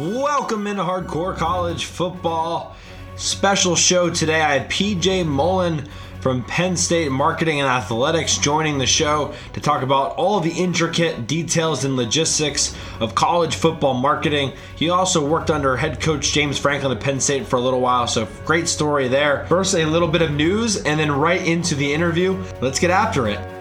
Welcome into Hardcore College Football. Special show today. I have PJ Mullen from Penn State Marketing and Athletics joining the show to talk about all the intricate details and logistics of college football marketing. He also worked under head coach James Franklin at Penn State for a little while, so great story there. First, a little bit of news and then right into the interview. Let's get after it.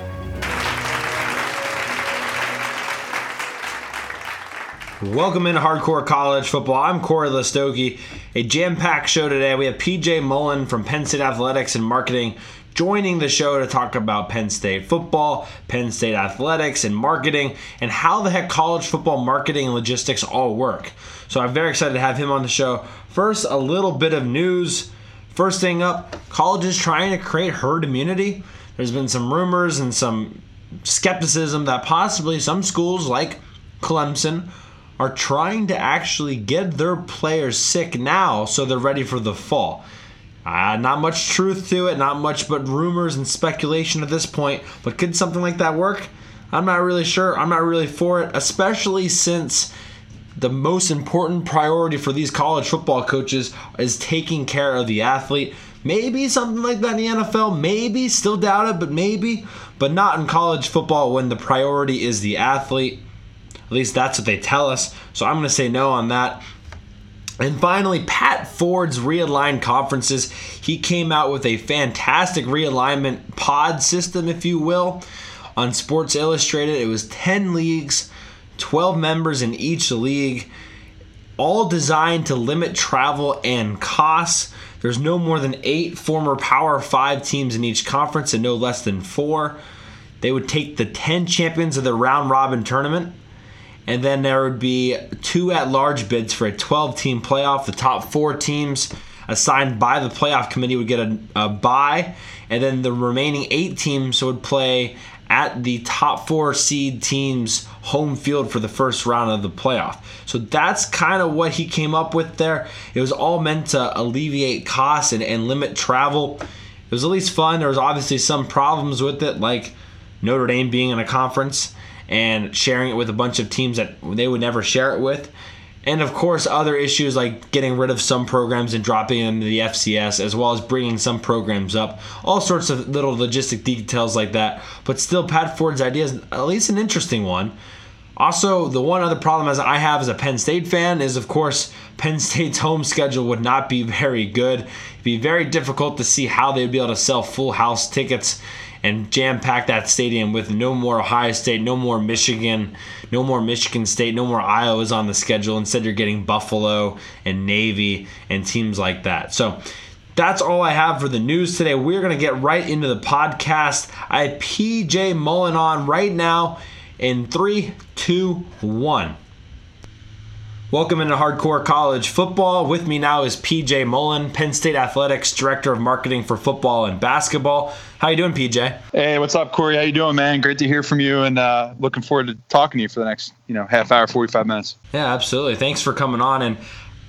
Welcome into Hardcore College Football. I'm Corey Listoki. A jam-packed show today. We have PJ Mullen from Penn State Athletics and Marketing joining the show to talk about Penn State football, Penn State athletics and marketing, and how the heck college football marketing and logistics all work. So I'm very excited to have him on the show. First, a little bit of news. First thing up, college is trying to create herd immunity. There's been some rumors and some skepticism that possibly some schools like Clemson are trying to actually get their players sick now so they're ready for the fall. Uh, not much truth to it, not much but rumors and speculation at this point. But could something like that work? I'm not really sure. I'm not really for it, especially since the most important priority for these college football coaches is taking care of the athlete. Maybe something like that in the NFL, maybe, still doubt it, but maybe, but not in college football when the priority is the athlete. At least that's what they tell us. So I'm going to say no on that. And finally, Pat Forde's realigned conferences. He came out with a fantastic realignment pod system, if you will, on Sports Illustrated. It was 10 leagues, 12 members in each league, all designed to limit travel and costs. There's no more than eight former Power 5 teams in each conference and no less than four. They would take the 10 champions of the round robin tournament and then there would be two at large bids for a 12 team playoff. The top four teams assigned by the playoff committee would get a, a bye, and then the remaining eight teams would play at the top four seed teams home field for the first round of the playoff. So that's kind of what he came up with there. It was all meant to alleviate costs and, and limit travel. It was at least fun. There was obviously some problems with it, like Notre Dame being in a conference and sharing it with a bunch of teams that they would never share it with. And of course, other issues like getting rid of some programs and dropping them to the FCS, as well as bringing some programs up. All sorts of little logistic details like that. But still, Pat Forde's idea is at least an interesting one. Also, the one other problem as I have as a Penn State fan is, of course, Penn State's home schedule would not be very good. It'd be very difficult to see how they'd be able to sell full house tickets and jam pack that stadium with no more Ohio State, no more Michigan, no more Michigan State, no more Iowa's on the schedule. Instead, you're getting Buffalo and Navy and teams like that. So that's all I have for the news today. We're going to get right into the podcast. I PJ Mullen on right now in three, two, one. Welcome into Hardcore College Football. With me now is PJ Mullen, Penn State Athletics Director of Marketing for Football and Basketball. How you doing, PJ? Hey, what's up, Corey? How you doing, man? Great to hear from you, and uh, looking forward to talking to you for the next, you know, half hour, forty-five minutes. Yeah, absolutely. Thanks for coming on, and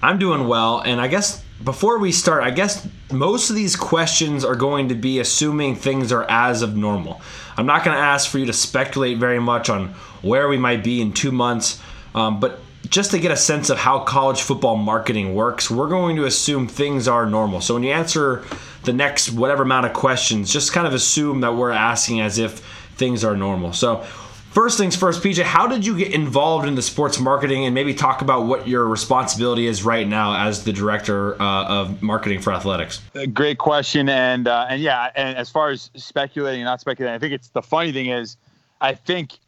I'm doing well. And I guess before we start, I guess most of these questions are going to be assuming things are as of normal. I'm not going to ask for you to speculate very much on where we might be in two months, um, but just to get a sense of how college football marketing works, we're going to assume things are normal. So when you answer the next whatever amount of questions, just kind of assume that we're asking as if things are normal. So First things first, PJ, how did you get involved in the sports marketing and maybe talk about what your responsibility is right now as the director uh, of marketing for athletics? Great question. And, uh, and yeah, and as far as speculating and not speculating, I think it's the funny thing is, I think,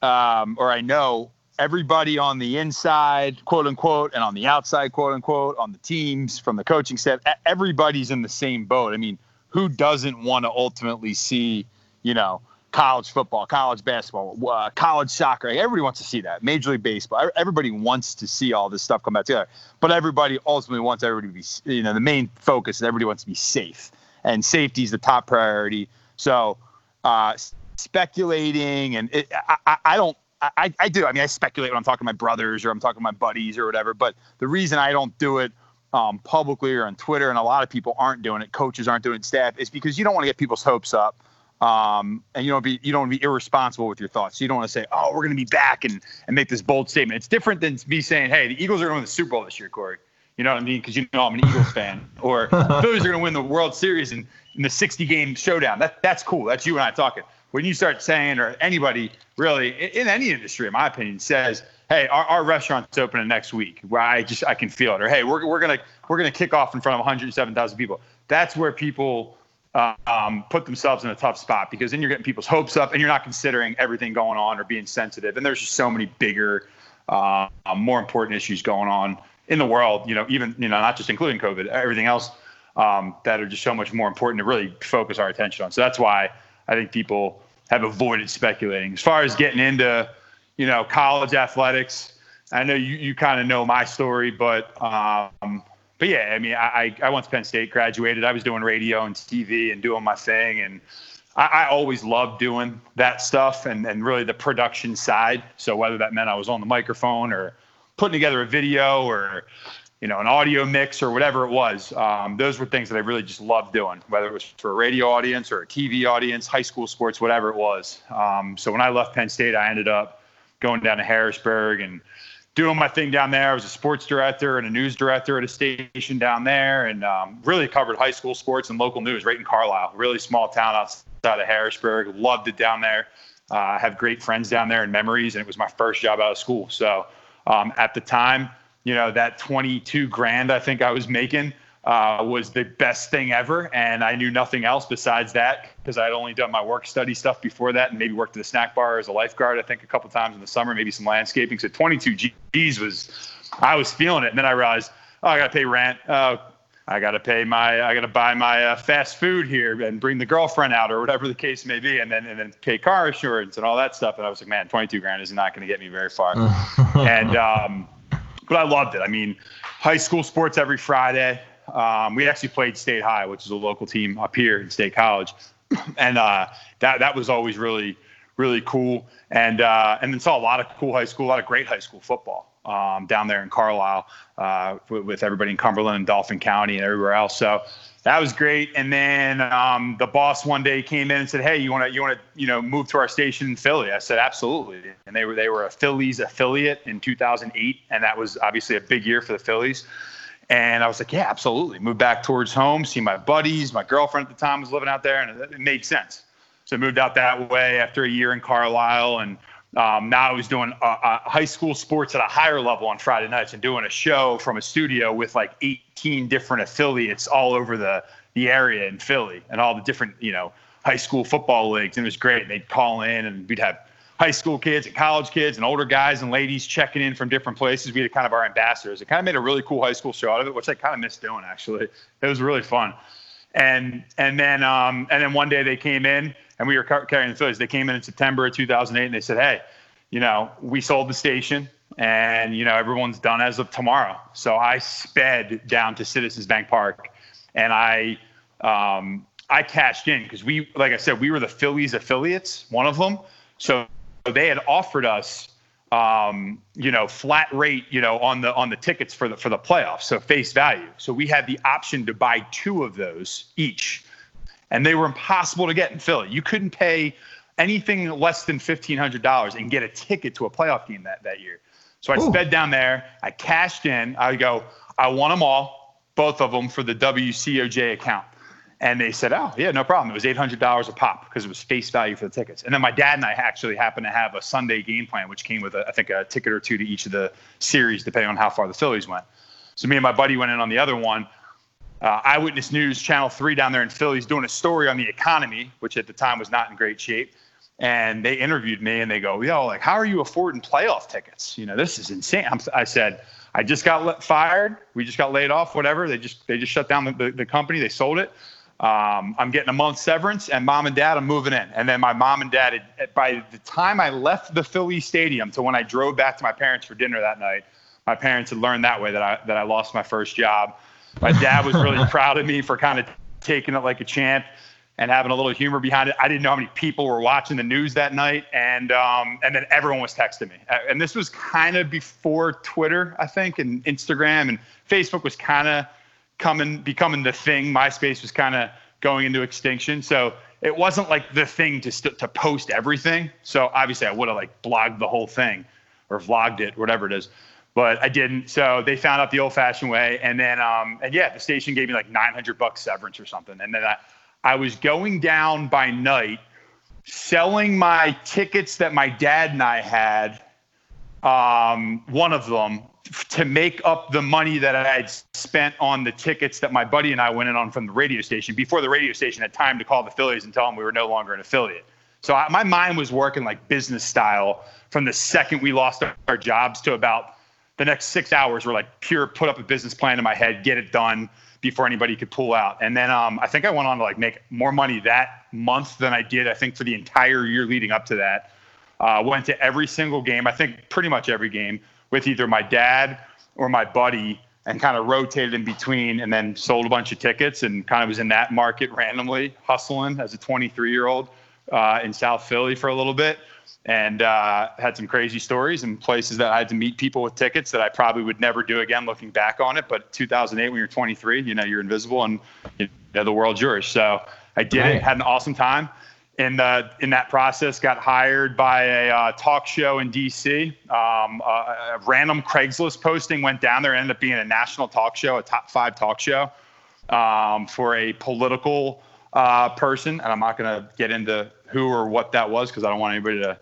um, or I know everybody on the inside, quote unquote, and on the outside, quote unquote, on the teams, from the coaching staff, everybody's in the same boat. I mean, who doesn't want to ultimately see, you know, college football, college basketball, uh, college soccer? Everybody wants to see that. Major League Baseball, everybody wants to see all this stuff come back together. But everybody ultimately wants everybody to be, you know, the main focus is everybody wants to be safe, and safety is the top priority. So, uh, speculating and it, I, I don't I, I do. I mean, I speculate when I'm talking to my brothers or I'm talking to my buddies or whatever. But the reason I don't do it um, publicly or on Twitter, and a lot of people aren't doing it, coaches aren't doing it, staff, is because you don't want to get people's hopes up. Um, and you don't be you don't be irresponsible with your thoughts. You don't want to say, "Oh, we're going to be back," and and make this bold statement. It's different than me saying, "Hey, the Eagles are going to win the Super Bowl this year, Corey." You know what I mean? Because you know I'm an Eagles fan. Or Phillies are going to win the World Series in, in the 60 game showdown. That that's cool. That's you and I talking. When you start saying, or anybody really in, any industry, in my opinion, says, "Hey, our, our restaurant's opening next week," where I just I can feel it. Or hey, we're we're gonna we're gonna kick off in front of 107,000 people. That's where people um, put themselves in a tough spot because then you're getting people's hopes up and you're not considering everything going on or being sensitive. And there's just so many bigger, uh, more important issues going on in the world, you know, even, you know, not just including COVID, everything else um, that are just so much more important to really focus our attention on. So that's why I think people have avoided speculating. As far as getting into, you know, college athletics, I know you, you kind of know my story, but um, but yeah, I mean, I, I once Penn State, graduated. I was doing radio and TV and doing my thing. And I, I always loved doing that stuff and, and really the production side. So whether that meant I was on the microphone or putting together a video or, you know, an audio mix or whatever it was, um, those were things that I really just loved doing, whether it was for a radio audience or a TV audience, high school sports, whatever it was. Um, so when I left Penn State, I ended up going down to Harrisburg and – doing my thing down there. I was a sports director and a news director at a station down there, and um, really covered high school sports and local news right in Carlisle. Really small town outside of Harrisburg. Loved it down there. Uh, I have great friends down there and memories, and it was my first job out of school. So um, at the time, you know, that 22 grand I think I was making uh, was the best thing ever. And I knew nothing else besides that because I had only done my work study stuff before that and maybe worked at a snack bar as a lifeguard, I think, a couple times in the summer, maybe some landscaping. So 22 G's was, I was feeling it. And then I realized, oh, I got to pay rent. Oh, I got to pay my, I got to buy my uh, fast food here and bring the girlfriend out or whatever the case may be. And then, and then pay car insurance and all that stuff. And I was like, man, 22 grand is not going to get me very far. and, um, but I loved it. I mean, high school sports every Friday. Um, we actually played State High, which is a local team up here in State College, and uh, that that was always really really cool. And uh, and then saw a lot of cool high school, a lot of great high school football um, down there in Carlisle uh, with, with, everybody in Cumberland and Dauphin County and everywhere else. So that was great. And then um, the boss one day came in and said, "Hey, you want to you want to you know move to our station in Philly?" I said, "Absolutely." And they were they were a Phillies affiliate in 2008, and that was obviously a big year for the Phillies. And I was like, yeah, absolutely. Moved back towards home, see my buddies. My girlfriend at the time was living out there, and it made sense. So moved out that way after a year in Carlisle. And um, now was doing high school sports at a higher level on Friday nights and doing a show from a studio with like 18 different affiliates all over the, the area in Philly and all the different, you know, high school football leagues. And it was great. And they'd call in and we'd have high school kids and college kids and older guys and ladies checking in from different places. We had kind of our ambassadors. It kind of made a really cool high school show out of it, which I kind of missed doing actually. It was really fun. And and then um, and then one day they came in and we were carrying the Phillies. They came in in September of 2008 and they said, hey, you know, we sold the station and you know everyone's done as of tomorrow. So I sped down to Citizens Bank Park and I um, I cashed in because we, like I said, we were the Phillies affiliates, one of them. So they had offered us um, you know, flat rate, you know, on the on the tickets for the for the playoffs, so face value. So we had the option to buy two of those each, and they were impossible to get in Philly. You couldn't pay anything less than fifteen hundred dollars and get a ticket to a playoff game that that year. So I Ooh. sped down there. I cashed in. I go. I want them all, both of them for the WCOJ account. And they said, oh, yeah, no problem. It was $800 a pop because it was face value for the tickets. And then my dad and I actually happened to have a Sunday game plan, which came with, a, I think, a ticket or two to each of the series, depending on how far the Phillies went. So me and my buddy went in on the other one. Uh, Eyewitness News, Channel 3 down there in Philly's doing a story on the economy, which at the time was not in great shape. And they interviewed me and they go, yo, like, how are you affording playoff tickets? You know, this is insane. I'm, i said, I just got fired. We just got laid off, whatever. They just, they just shut down the, the, the company. They sold it. Um, I'm getting a month severance, and mom and dad, I'm moving in. And then my mom and dad, had, by the time I left the Philly Stadium to when I drove back to my parents for dinner that night, my parents had learned that way that I that I lost my first job. My dad was really proud of me for kind of taking it like a champ and having a little humor behind it. I didn't know how many people were watching the news that night, and um, and then everyone was texting me. And this was kind of before Twitter, I think, and Instagram and Facebook was kind of coming becoming the thing. MySpace was kind of going into extinction. So it wasn't like the thing to st- to post everything. So obviously I would have like blogged the whole thing or vlogged it, whatever it is. But I didn't. So they found out the old fashioned way. And then um and yeah, the station gave me like 900 bucks severance or something. And then I I was going down by night selling my tickets that my dad and I had um, one of them to make up the money that I had spent on the tickets that my buddy and I went in on from the radio station before the radio station had time to call the Phillies and tell them we were no longer an affiliate. So I, my mind was working like business style from the second we lost our jobs to about the next six hours were like pure put up a business plan in my head, get it done before anybody could pull out. And then um, I think I went on to like make more money that month than I did, I think, for the entire year leading up to that. Uh, went to every single game, I think pretty much every game, with either my dad or my buddy, and kind of rotated in between, and then sold a bunch of tickets, and kind of was in that market randomly, hustling as a 23 year old uh, in South Philly for a little bit, and uh, had some crazy stories and places that I had to meet people with tickets that I probably would never do again, looking back on it. But 2008, when you're 23, you know you're invisible, and you know, the world's yours. So I did right. it, had an awesome time in the in that process got hired by a uh, talk show in DC. Um, a, a, random Craigslist posting went down there, ended up being a national talk show, a top five talk show um, for a political uh, person. And I'm not going to get into who or what that was because I don't want anybody to,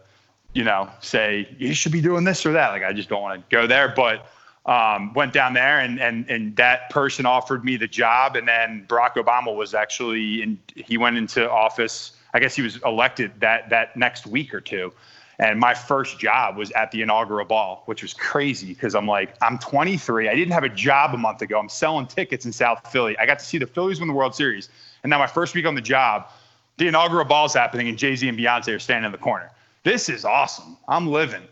you know, say you should be doing this or that. Like I just don't want to go there. But um, went down there and, and and that person offered me the job. And then Barack Obama was actually in. He went into office I guess he was elected that that next week or two. And my first job was at the inaugural ball, which was crazy because I'm like, I'm 23. I didn't have a job a month ago. I'm selling tickets in South Philly. I got to see the Phillies win the World Series. And now my first week on the job, the inaugural ball is happening, and Jay Z and Beyonce are standing in the corner. This is awesome. I'm living.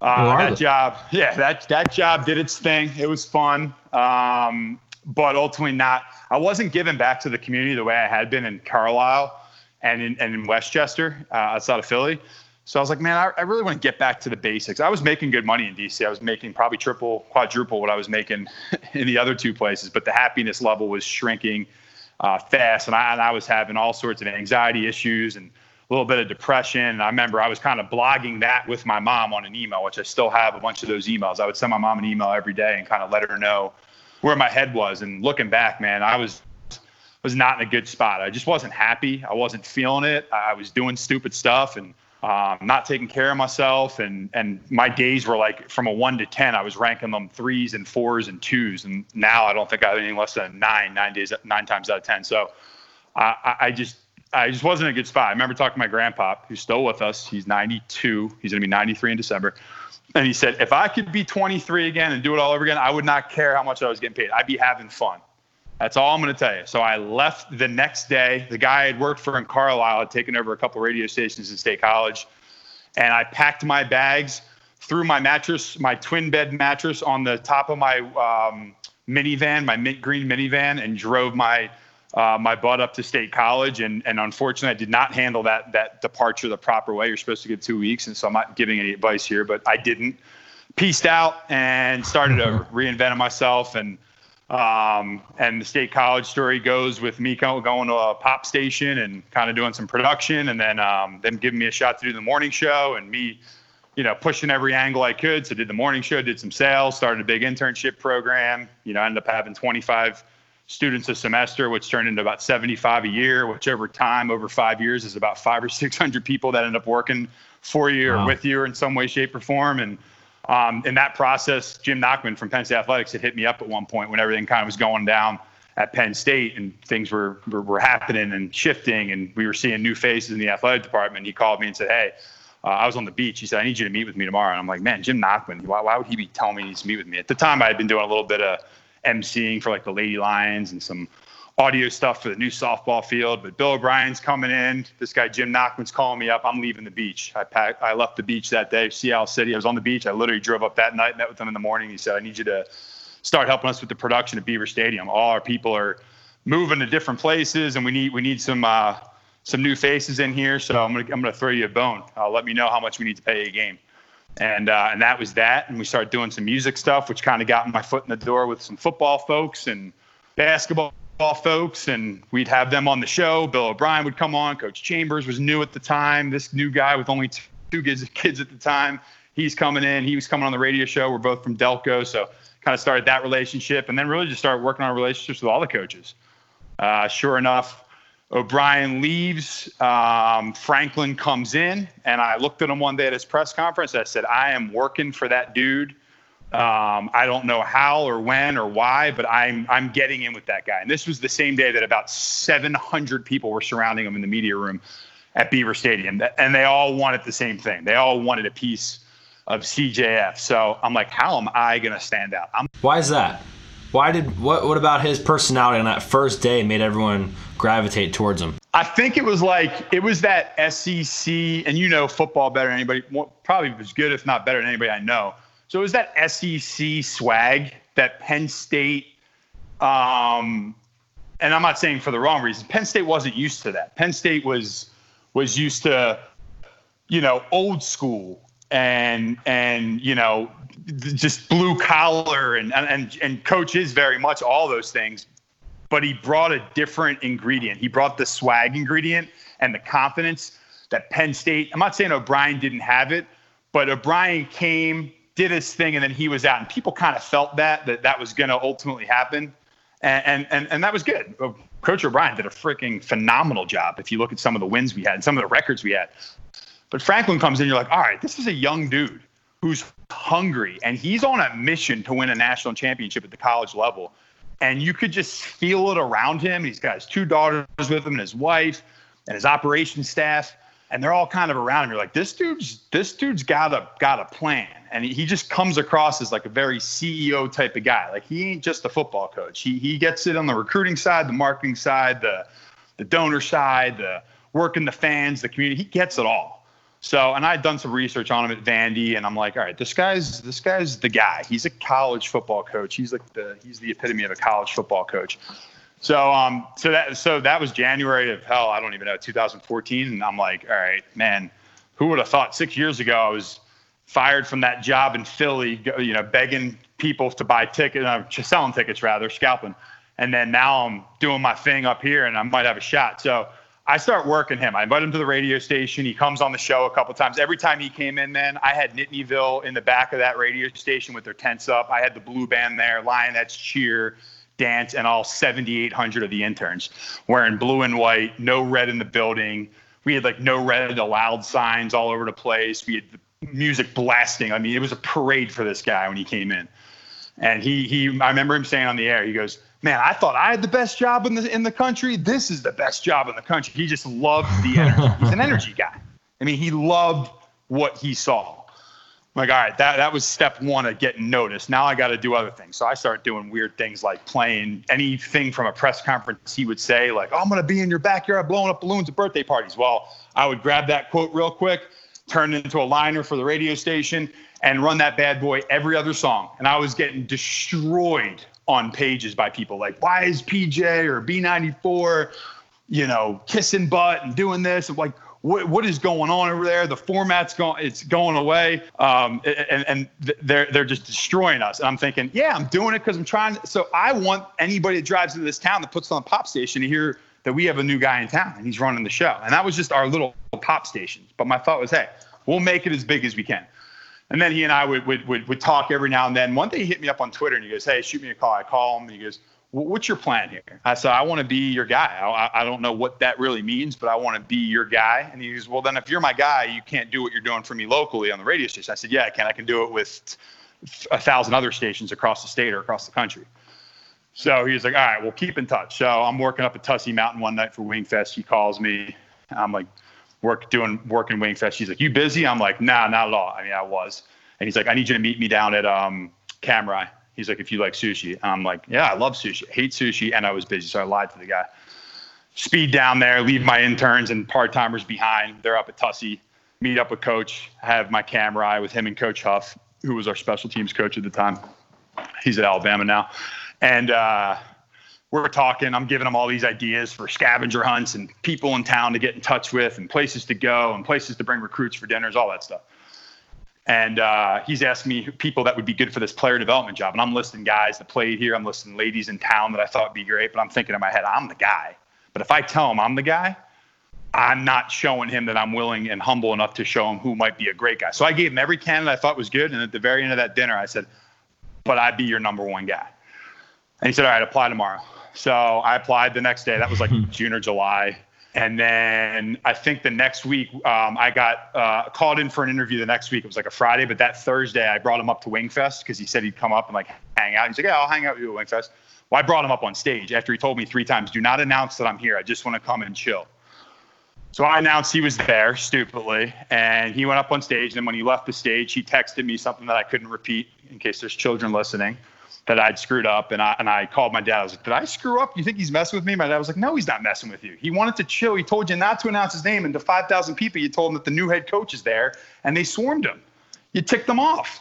Uh, that job, yeah, that that job did its thing. It was fun, um, but ultimately not. I wasn't giving back to the community the way I had been in Carlisle and in, and in West Chester, uh, outside of Philly. So I was like, man, I, I really want to get back to the basics. I was making good money in DC. I was making probably triple, quadruple what I was making in the other two places, but the happiness level was shrinking uh, fast, and I, and I was having all sorts of anxiety issues and a little bit of depression. And I remember I was kind of blogging that with my mom on an email, which I still have a bunch of those emails. I would send my mom an email every day and kind of let her know where my head was. And looking back, man, I was was not in a good spot. I just wasn't happy. I wasn't feeling it. I was doing stupid stuff and um, not taking care of myself. And and my days were like from a one to ten, I was ranking them threes and fours and twos. And now I don't think I have anything less than nine, nine days, nine times out of ten. So I, I just I just wasn't in a good spot. I remember talking to my grandpa, who's still with us. He's 92. He's to be 93 in December. And he said, if I could be 23 again and do it all over again, I would not care how much I was getting paid. I'd be having fun. That's all I'm going to tell you. So I left the next day. The guy I had worked for in Carlisle had taken over a couple radio stations in State College, and I packed my bags, threw my mattress, my twin bed mattress, on the top of my um, minivan, my mint green minivan, and drove my uh, my butt up to State College. And and unfortunately, I did not handle that that departure the proper way. You're supposed to give two weeks, and so I'm not giving any advice here, but I didn't. Pieced out and started over, reinvented myself, and um, and the state college story goes with me going to a pop station and kind of doing some production, and then um, them giving me a shot to do the morning show, and me, you know, pushing every angle I could. So did the morning show, did some sales, started a big internship program. You know, ended up having 25 students a semester, which turned into about 75 a year, which over time, over five years, is about five or 600 people that end up working for you wow. or with you in some way, shape, or form, and um, in that process, Jim Nachman from Penn State Athletics had hit me up at one point when everything kind of was going down at Penn State and things were, were, were happening and shifting, and we were seeing new faces in the athletic department. He called me and said, "Hey." Uh, I was on the beach. He said, I need you to meet with me tomorrow. And I'm like, man, Jim Nachman, why, why would he be telling me he needs to meet with me? At the time, I had been doing a little bit of emceeing for like the Lady Lions and some audio stuff for the new softball field. But Bill O'Brien's coming in. This guy Jim Nachman's calling me up. I'm leaving the beach. I packed. I left the beach that day, Sea Isle City. I was on the beach. I literally drove up that night, met with him in the morning. He said, "I need you to start helping us with the production at Beaver Stadium. All our people are moving to different places, and we need we need some." Uh, some new faces in here, so I'm gonna I'm gonna throw you a bone. Uh, let me know how much we need to pay a game, and uh, and that was that. And we started doing some music stuff, which kind of got my foot in the door with some football folks and basketball football folks, and we'd have them on the show. Bill O'Brien would come on. Coach Chambers was new at the time. This new guy with only two kids, kids at the time, he's coming in. He was coming on the radio show. We're both from Delco, so kind of started that relationship, and then really just started working on relationships with all the coaches. Uh, sure enough, O'Brien leaves. Um, Franklin comes in, and I looked at him one day at his press conference. I said, "I am working for that dude." Um, I don't know how or when or why, but I'm I'm getting in with that guy. And this was the same day that about 700 people were surrounding him in the media room at Beaver Stadium, and they all wanted the same thing. They all wanted a piece of CJF. So I'm like, how am I going to stand out? I'm- Why is that? Why did what? What about his personality on that first day made everyone gravitate towards him? I think it was like it was that SEC, and you know football better than anybody. Probably was good, if not better than anybody I know so it was that SEC swag that Penn State, um, and I'm not saying for the wrong reason. Penn State wasn't used to that. Penn State was was used to, you know, old school and and you know just blue collar and and and coach is very much all those things but he brought a different ingredient he brought the swag ingredient and the confidence that penn state i'm not saying o'brien didn't have it but o'brien came did his thing and then he was out. And people kind of felt that that that was going to ultimately happen. And, and and that was good. Coach o'brien did a freaking phenomenal job if you look at some of the wins we had and some of the records we had. But franklin comes in you're like all right this is a young dude who's hungry and he's on a mission to win a national championship at the college level. And you could just feel it around him he's got his two daughters with him and his wife and his operations staff and they're all kind of around him. You're like, this dude's this dude's got a got a plan, and he just comes across as like a very CEO type of guy. Like he ain't just a football coach. He he gets it on the recruiting side, the marketing side, the the donor side, the working the fans, the community. He gets it all. So, and I had done some research on him at Vandy, and I'm like, all right, this guy's this guy's the guy. He's a college football coach. He's like the he's the epitome of a college football coach. So um so that so that was January of hell I don't even know 2014 and I'm like all right man who would have thought 6 years ago I was fired from that job in Philly you know begging people to buy tickets uh, selling tickets rather scalping and then now I'm doing my thing up here and I might have a shot so I start working him. I invite him to the radio station. He comes on the show a couple times. Every time he came in, man, I had Nittanyville in the back of that radio station with their tents up. I had the blue band there, Lionettes cheer dance, and all 7,800 of the interns wearing blue and white, no red in the building. We had like no red allowed signs all over the place. We had music blasting. I mean, it was a parade for this guy when he came in. And he he I remember him saying on the air, he goes, Man, I thought I had the best job in the in the country. This is the best job in the country. He just loved the energy. He's an energy guy. I mean, he loved what he saw like, all right, that, that was step one of getting noticed. Now I got to do other things. So I started doing weird things like playing anything from a press conference he would say, like, oh, I'm going to be in your backyard blowing up balloons at birthday parties. Well, I would grab that quote real quick, turn it into a liner for the radio station, and run that bad boy every other song. And I was getting destroyed on pages by people like, why is PJ or B94, you know, kissing butt and doing this? And like, what, what is going on over there? The format's going, it's going away, um, and, and they're they're just destroying us. And I'm thinking, yeah, I'm doing it because I'm trying. So I want anybody that drives into this town that puts on a pop station to hear that we have a new guy in town and he's running the show. And that was just our little pop station. But my thought was, hey, we'll make it as big as we can. And then he and I would, would, would, would talk every now and then. One day he hit me up on Twitter and he goes, hey, shoot me a call. I call him and he goes, what's your plan here? I said, I want to be your guy. I, I don't know what that really means, but I want to be your guy. And he goes, well, then if you're my guy, you can't do what you're doing for me locally on the radio station. I said, yeah, I can. I can do it with a thousand other stations across the state or across the country. So he was like, all right, we'll keep in touch. So I'm working up at Tussey Mountain one night for Wingfest. He calls me. I'm like, work doing work in Wingfest. He's like, you busy? I'm like, nah, not at all. I mean, I was. And he's like, I need you to meet me down at um, Cam-Rye. He's like, if you like sushi, I'm like, yeah, I love sushi. Hate sushi, and I was busy, so I lied to the guy. Speed down there, leave my interns and part timers behind. They're up at Tussey. Meet up with coach. Have my camera with him and Coach Huff, who was our special teams coach at the time. He's at Alabama now, and uh, we're talking. I'm giving him all these ideas for scavenger hunts and people in town to get in touch with, and places to go, and places to bring recruits for dinners, all that stuff And uh, he's asked me people that would be good for this player development job. And I'm listing guys that played here. I'm listing ladies in town that I thought would be great. But I'm thinking in my head, I'm the guy. But if I tell him I'm the guy, I'm not showing him that I'm willing and humble enough to show him who might be a great guy. So I gave him every candidate I thought was good. And at the very end of that dinner, I said, but I'd be your number one guy. And he said, all right, apply tomorrow. So I applied the next day. That was like June or July. And then I think the next week, um, I got uh, called in for an interview the next week. It was like a Friday, but that Thursday, I brought him up to Wingfest because he said he'd come up and like hang out. He's like, yeah, I'll hang out with you at Wingfest. Well, I brought him up on stage after he told me three times, do not announce that I'm here. I just want to come and chill. So I announced he was there stupidly, and he went up on stage. And when he left the stage, he texted me something that I couldn't repeat in case there's children listening that I'd screwed up. And I, and I called my dad. I was like, Did I screw up? You think he's messing with me? My dad was like, No, he's not messing with you. He wanted to chill. He told you not to announce his name. And to 5,000 people, you told him that the new head coach is there, and they swarmed him. You ticked them off.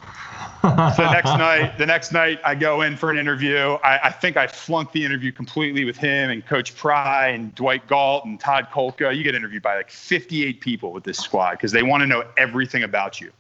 so the next night, the next night, I go in for an interview. I, I, think I flunked the interview completely with him and Coach Pry and Dwight Galt and Todd Kolka. You get interviewed by like 58 people with this squad because they want to know everything about you.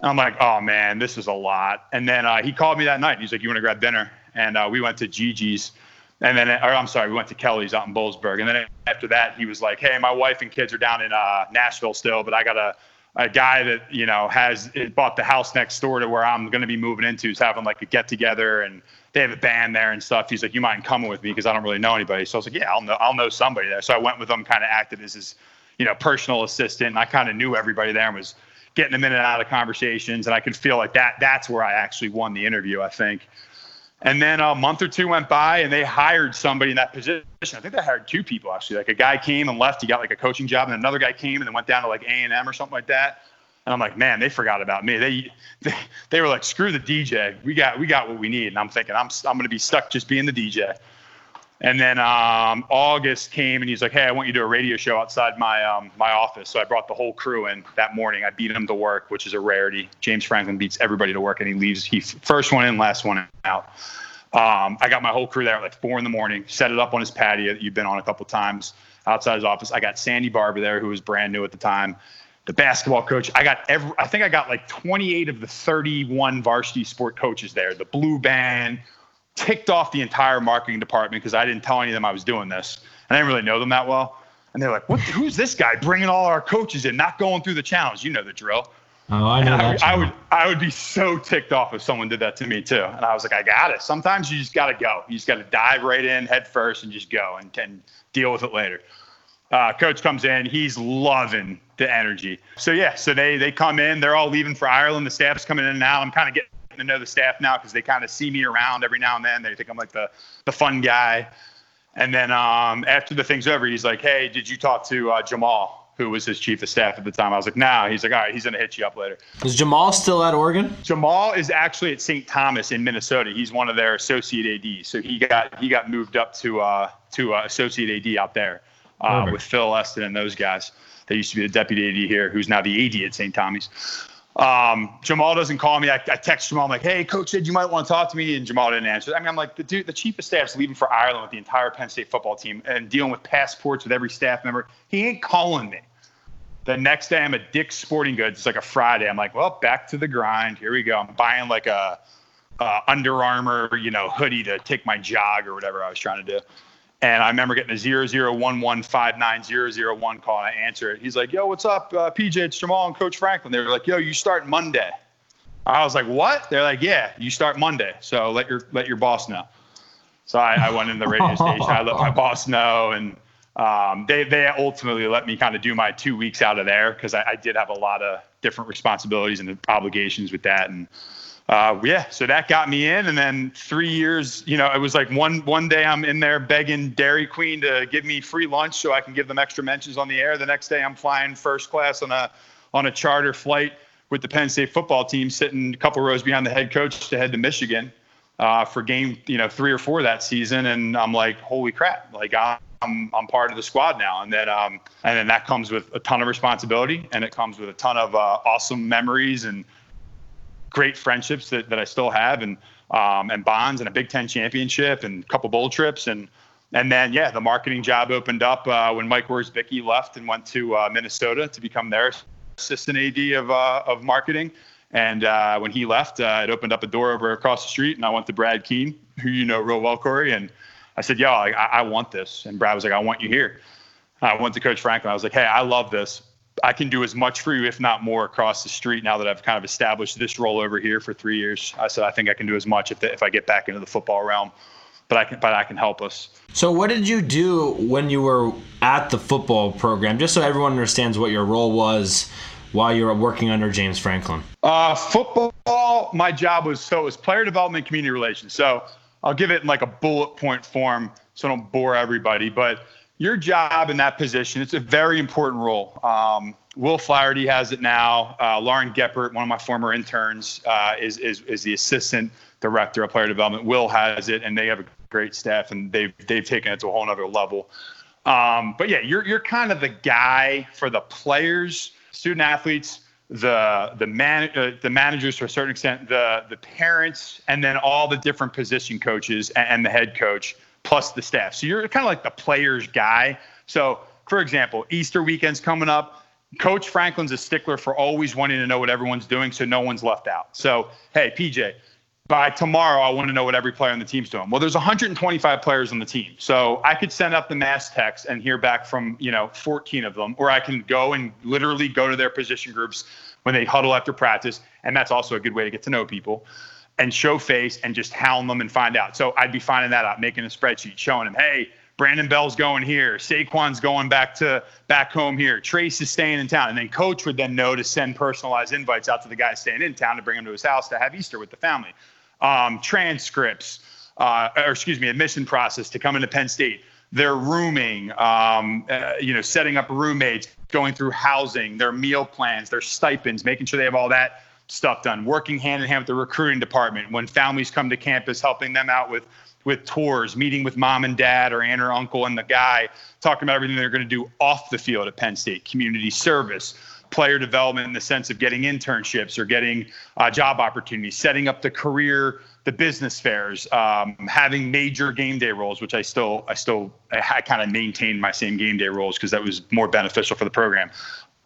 I'm like, oh man, this is a lot. And then uh, he called me that night. He's like, you want to grab dinner? And uh, we went to Gigi's. And then, or I'm sorry, we went to Kelly's out in Boalsburg. And then after that, he was like, hey, my wife and kids are down in uh, Nashville still, but I got a, a guy that, you know, has bought the house next door to where I'm going to be moving into is having like a get together and they have a band there and stuff. He's like, you mind coming with me? Because I don't really know anybody. So I was like, yeah, I'll know, I'll know somebody there. So I went with him, kind of acted as his, you know, personal assistant. And I kind of knew everybody there and was, getting a minute out of conversations, and I could feel like that. That's where I actually won the interview, I think. And then a month or two went by, and they hired somebody in that position. I think they hired two people actually. Like a guy came and left, he got like a coaching job, and another guy came and then went down to like A and M or something like that. And I'm like, man, they forgot about me. They, they they were like, screw the DJ. We got we got what we need. And I'm thinking, I'm I'm gonna be stuck just being the DJ. And then um, August came and he's like, "Hey, I want you to do a radio show outside my um, my office." So I brought the whole crew in that morning. I beat him to work, which is a rarity. James Franklin beats everybody to work, and he leaves. He first one in, last one out. Um, I got my whole crew there at like four in the morning. Set it up on his patio that you've been on a couple times outside his office. I got Sandy Barbour there, who was brand new at the time. The basketball coach. I got every. I think I got like 28 of the 31 varsity sport coaches there. The blue band ticked off the entire marketing department because I didn't tell any of them I was doing this. And I didn't really know them that well. And they're like, "What? Who's this guy bringing all our coaches in, not going through the challenge? You know the drill." Oh, I know that. I, I, would, I would be so ticked off if someone did that to me too. And I was like, "I got it." Sometimes you just got to go. You just got to dive right in head first and just go and, and deal with it later. Uh, coach comes in, he's loving the energy. So yeah, so they they come in, they're all leaving for Ireland. The staff's coming in now. I'm kind of getting to know the staff now because they kind of see me around every now and then. They think I'm like the the fun guy. And then um, after the thing's over, he's like, "Hey, did you talk to uh, Jamal, who was his chief of staff at the time?" I was like, "No." Nah. He's like, "All right, he's gonna hit you up later." Is Jamal still at Oregon? Jamal is actually at St. Thomas in Minnesota. He's one of their associate ADs. So he got he got moved up to uh, to uh, associate AD out there uh, with Phil Esten and those guys. They used to be the deputy AD here, who's now the AD at St. Tommy's. Um, Jamal doesn't call me. I, I, text Jamal. I'm like, hey, coach said you might want to talk to me. And Jamal didn't answer. I mean, I'm like, the dude, the chief of staff's leaving for Ireland with the entire Penn State football team and dealing with passports with every staff member. He ain't calling me. The next day, I'm at Dick's Sporting Goods. It's like a Friday. I'm like, well, back to the grind. Here we go. I'm buying like a, Under Armour, you know, hoodie to take my jog or whatever I was trying to do. And I remember getting a 0011590001 call and I answer it. He's like, yo, what's up, uh, PJ? It's Jamal and Coach Franklin. They were like, yo, you start Monday. I was like, what? They're like, yeah, you start Monday. So let your let your boss know. So I, I went in the radio station. I let my boss know, and um, they they ultimately let me kind of do my two weeks out of there because I, I, did have a lot of different responsibilities and obligations with that. And uh, yeah, so that got me in, and then three years, you know, it was like one one day I'm in there begging Dairy Queen to give me free lunch so I can give them extra mentions on the air. The next day I'm flying first class on a on a charter flight with the Penn State football team, sitting a couple rows behind the head coach to head to Michigan uh, for game, you know, three or four that season, and I'm like, holy crap, like I'm I'm part of the squad now, and then um, and then that comes with a ton of responsibility, and it comes with a ton of uh, awesome memories and great friendships that, that I still have and um, and bonds and a Big Ten championship and a couple bowl trips and and then yeah, the marketing job opened up uh, when Mike Wiersbicki left and went to uh, Minnesota to become their assistant AD of uh, of marketing. And uh, when he left, uh, it opened up a door over across the street, and I went to Brad Keen, who you know real well, Corey, and I said, "Yo, I, I want this." And Brad was like, "I want you here." I went to Coach Franklin. I was like, "Hey, I love this. I can do as much for you, if not more, across the street now that I've kind of established this role over here for three years." I said, "I think I can do as much if the, if I get back into the football realm." But I can, but I can help us. So, what did you do when you were at the football program? Just so everyone understands what your role was while you were working under James Franklin. Uh, football. My job was so it was player development, community relations. So I'll give it in like a bullet point form, so I don't bore everybody. But your job in that position, it's a very important role. Um, Will Flaherty has it now. Uh, Lauren Geppert, one of my former interns, uh, is, is is the assistant director of player development. Will has it, and they have a great staff, and they've they've taken it to a whole other level. Um, but yeah, you're you're kind of the guy for the players, student athletes, the the man uh, the managers to a certain extent, the the parents, and then all the different position coaches and, and the head coach plus the staff. So you're kind of like the players guy. So for example, Easter weekend's coming up. Coach Franklin's a stickler for always wanting to know what everyone's doing so no one's left out. So, hey, PJ, by tomorrow, I want to know what every player on the team's doing. Well, there's 125 players on the team. So I could send up the mass text and hear back from, you know, 14 of them, or I can go and literally go to their position groups when they huddle after practice. And that's also a good way to get to know people and show face and just hound them and find out. So I'd be finding that out, making a spreadsheet, showing them, hey, Brandon Bell's going here, Saquon's going back to back home here, Trace is staying in town, and then coach would then know to send personalized invites out to the guys staying in town to bring him to his house to have Easter with the family. Um, transcripts, uh, or excuse me, admission process to come into Penn State. Their rooming, um, uh, you know, setting up roommates, going through housing, their meal plans, their stipends, making sure they have all that stuff done, working hand in hand with the recruiting department when families come to campus, helping them out with with tours, meeting with mom and dad or aunt or uncle and the guy, talking about everything they're going to do off the field at Penn State, community service, player development in the sense of getting internships or getting uh, job opportunities, setting up the career, the business fairs, um, having major game day roles, which I still, I still, I kind of maintained my same game day roles because that was more beneficial for the program.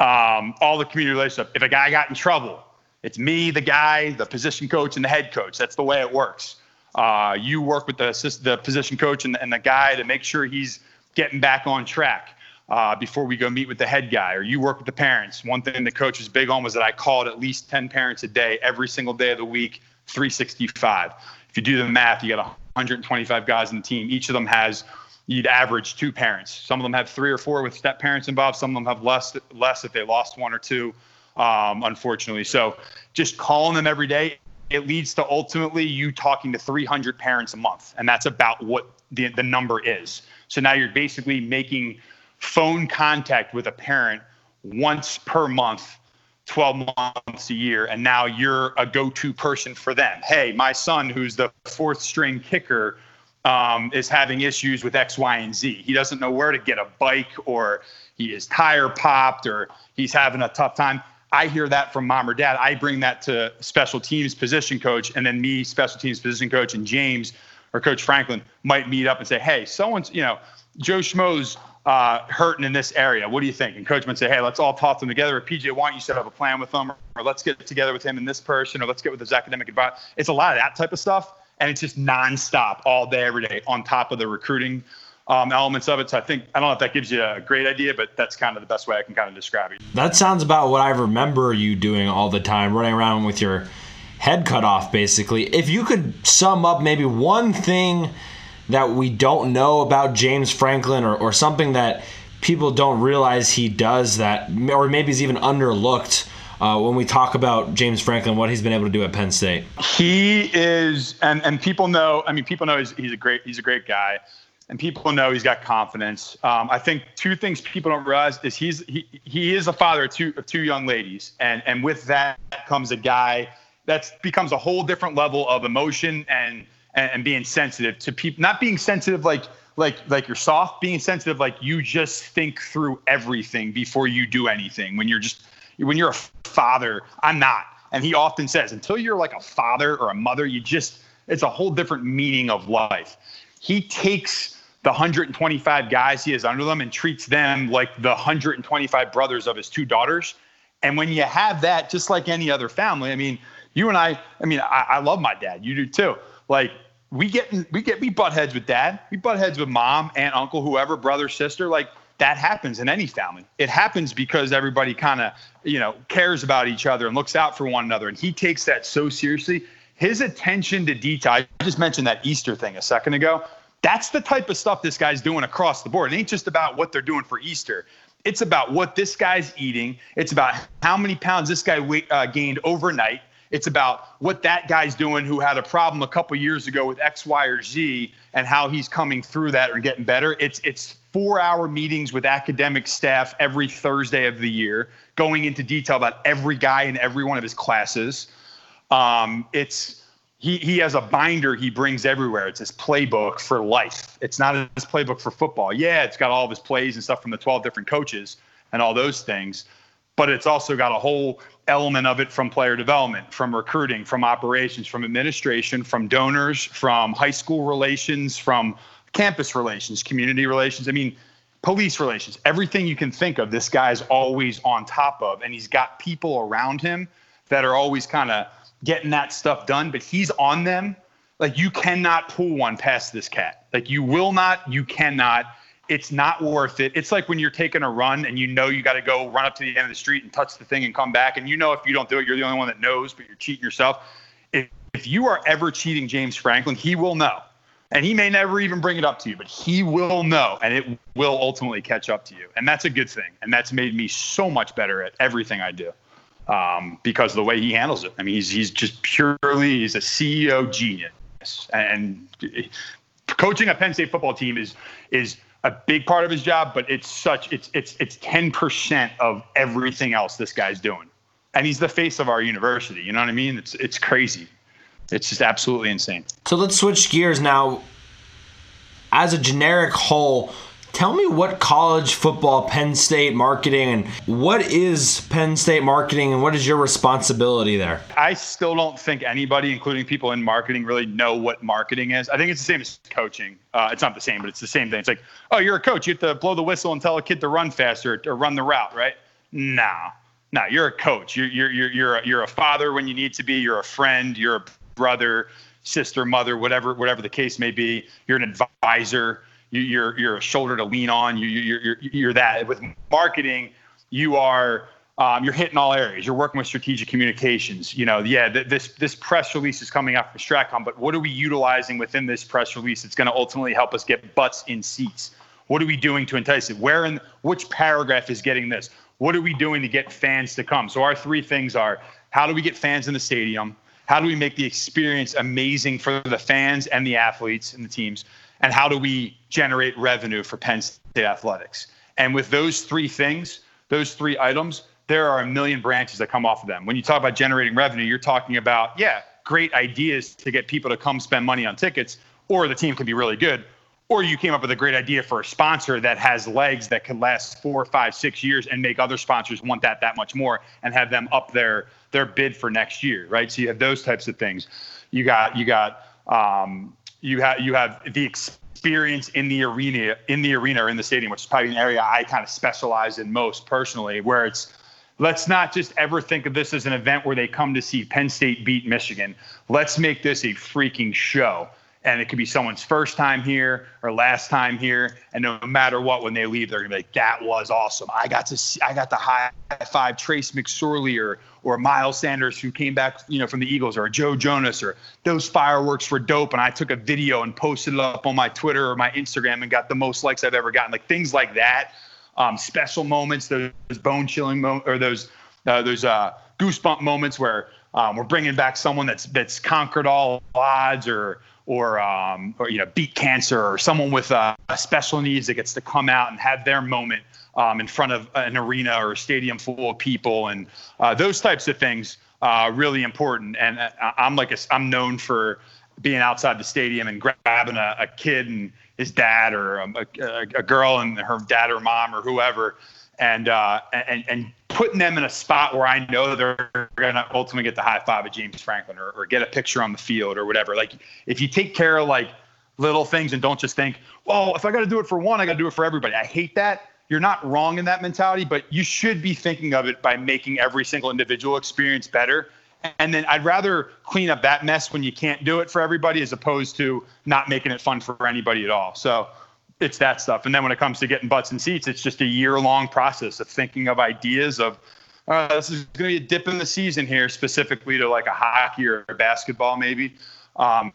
Um, all the community relationship. If a guy got in trouble, it's me, the guy, the position coach, and the head coach. That's the way it works. Uh, you work with the assist, the position coach and, and the guy to make sure he's getting back on track uh, before we go meet with the head guy. Or you work with the parents. One thing the coach was big on was that I called at least 10 parents a day, every single day of the week, 365. If you do the math, you got 125 guys in the team. Each of them has you'd average two parents. Some of them have three or four with step parents involved. Some of them have less less if they lost one or two um, unfortunately. So just calling them every day, it leads to ultimately you talking to 300 parents a month. And that's about what the, the number is. So now you're basically making phone contact with a parent once per month 12 months a year and now you're a go-to person for them hey my son who's the fourth string kicker um, is having issues with x y and z he doesn't know where to get a bike or he is tire popped or he's having a tough time I hear that from mom or dad. I bring that to special teams position coach, and then me, special teams position coach, and James or Coach Franklin might meet up and say, "Hey, someone's you know, Joe Schmo's uh, hurting in this area. What do you think?" And coach might say, "Hey, let's all talk them together. Or PJ, why don't you set up a plan with them, or, or let's get together with him and this person, or let's get with his academic advisor." It's a lot of that type of stuff, and it's just nonstop all day, every day, on top of the recruiting um, elements of it. So I think I don't know if that gives you a great idea, but that's kind of the best way I can kind of describe it. That sounds about what I remember you doing all the time, running around with your head cut off, basically. If you could sum up maybe one thing that we don't know about James Franklin, or, or something that people don't realize he does that, or maybe is even underlooked. Uh, when we talk about James Franklin, what he's been able to do at Penn State, he is, and and people know. I mean, people know he's, he's a great he's a great guy and people know he's got confidence. Um, I think two things people don't realize is he's he, he is a father of two of two young ladies, and and with that comes a guy that becomes a whole different level of emotion and and, and being sensitive to people, not being sensitive like like like you're soft, being sensitive like you just think through everything before you do anything. When you're just when you're a father, I'm not, and he often says until you're like a father or a mother, you just it's a whole different meaning of life. He takes the 125 guys he has under them and treats them like the 125 brothers of his two daughters. And when you have that, just like any other family, I mean, you and I, I mean, I, I love my dad. You do too. Like we get we get we butt heads with dad, we butt heads with mom, aunt, uncle, whoever, brother, sister. Like that happens in any family. It happens because everybody kind of, you know, cares about each other and looks out for one another. And he takes that so seriously. His attention to detail. I just mentioned that Easter thing a second ago. That's the type of stuff this guy's doing across the board. It ain't just about what they're doing for Easter. It's about what this guy's eating. It's about how many pounds this guy uh, gained overnight. It's about what that guy's doing who had a problem a couple years ago with X, Y, or Z and how he's coming through that and getting better. It's it's four hour meetings with academic staff every Thursday of the year, going into detail about every guy in every one of his classes. Um, it's he he has a binder he brings everywhere. It's his playbook for life. It's not his playbook for football. Yeah, it's got all of his plays and stuff from the 12 different coaches and all those things but it's also got a whole element of it from player development, from recruiting, from operations, from administration, from donors, from high school relations, from campus relations, community relations. I mean, police relations, everything you can think of, this guy's always on top of. And he's got people around him that are always kind of getting that stuff done, but he's on them. Like, you cannot pull one past this cat. Like, you will not, you cannot it's not worth it. It's like when you're taking a run and you know you got to go run up to the end of the street and touch the thing and come back. And you know if you don't do it, you're the only one that knows, but you're cheating yourself. If, if you are ever cheating James Franklin, he will know. And he may never even bring it up to you, but he will know and it will ultimately catch up to you. And that's a good thing. And that's made me so much better at everything I do um, because of the way he handles it. I mean, he's, he's just purely, he's a CEO genius. And coaching a Penn State football team is, is, a big part of his job, but it's such it's it's it's ten percent of everything else this guy's doing, and he's the face of our university. You know what I mean? It's it's crazy. It's just absolutely insane. So let's switch gears now. As a generic whole, Tell me what college football, Penn State marketing, and what is Penn State marketing and what is your responsibility there? I still don't think anybody, including people in marketing, really know what marketing is. I think it's the same as coaching. Uh, it's not the same, but it's the same thing. It's like, oh, you're a coach. You have to blow the whistle and tell a kid to run faster or run the route, right? No, no, you're a coach. You're, you're, you're, you're, a, you're a father when you need to be. You're a friend. You're a brother, sister, mother, whatever, whatever the case may be. You're an advisor you, you're you're a shoulder to lean on. You you're you're, you're that. With marketing, you are um, you're hitting all areas. You're working with strategic communications. You know, yeah, th- this this press release is coming out from Stratcom, but what are we utilizing within this press release that's going to ultimately help us get butts in seats? What are we doing to entice it? Where in which paragraph is getting this? What are we doing to get fans to come? So our three things are: how do we get fans in the stadium? How do we make the experience amazing for the fans and the athletes and the teams? And how do we generate revenue for Penn State athletics? And with those three things, those three items, there are a million branches that come off of them. When you talk about generating revenue, you're talking about, yeah, great ideas to get people to come spend money on tickets, or the team can be really good, or you came up with a great idea for a sponsor that has legs that can last four, five, six years and make other sponsors want that that much more and have them up their their bid for next year, right? So you have those types of things. You got you got um, you have you have the experience in the arena in the arena or in the stadium, which is probably an area I kind of specialize in most personally, where it's let's not just ever think of this as an event where they come to see Penn State beat Michigan. Let's make this a freaking show. And it could be someone's first time here or last time here. And no matter what when they leave they're gonna be like that was awesome. I got to see i got the high five trace mcsorley or or miles sanders who came back you know from the eagles or joe jonas or those fireworks were dope and i took a video and posted it up on my twitter or my instagram and got the most likes i've ever gotten. Like things like that um, special moments those, bone chilling mo- or those uh, those uh, goosebump moments where um, we're bringing back someone that's that's conquered all odds or or, um, or you know beat cancer or someone with uh, special needs that gets to come out and have their moment um, in front of an arena or a stadium full of people and uh, those types of things uh, really important. And uh, I'm like a, I'm known for being outside the stadium and grabbing a, a kid and his dad or um, a, a, a girl and her dad or mom or whoever and uh, and and putting them in a spot where I know they're going to ultimately get the high five of James Franklin or, or get a picture on the field or whatever. Like if you take care of like little things and don't just think, well, if I got to do it for one, I got to do it for everybody. I hate that. you're not wrong in that mentality, but you should be thinking of it by making every single individual experience better. And then I'd rather clean up that mess when you can't do it for everybody as opposed to not making it fun for anybody at all. So it's that stuff. And then when it comes to getting butts and seats, it's just a year long process of thinking of ideas of, uh, this is going to be a dip in the season here, specifically to like a hockey or a basketball, maybe. Um,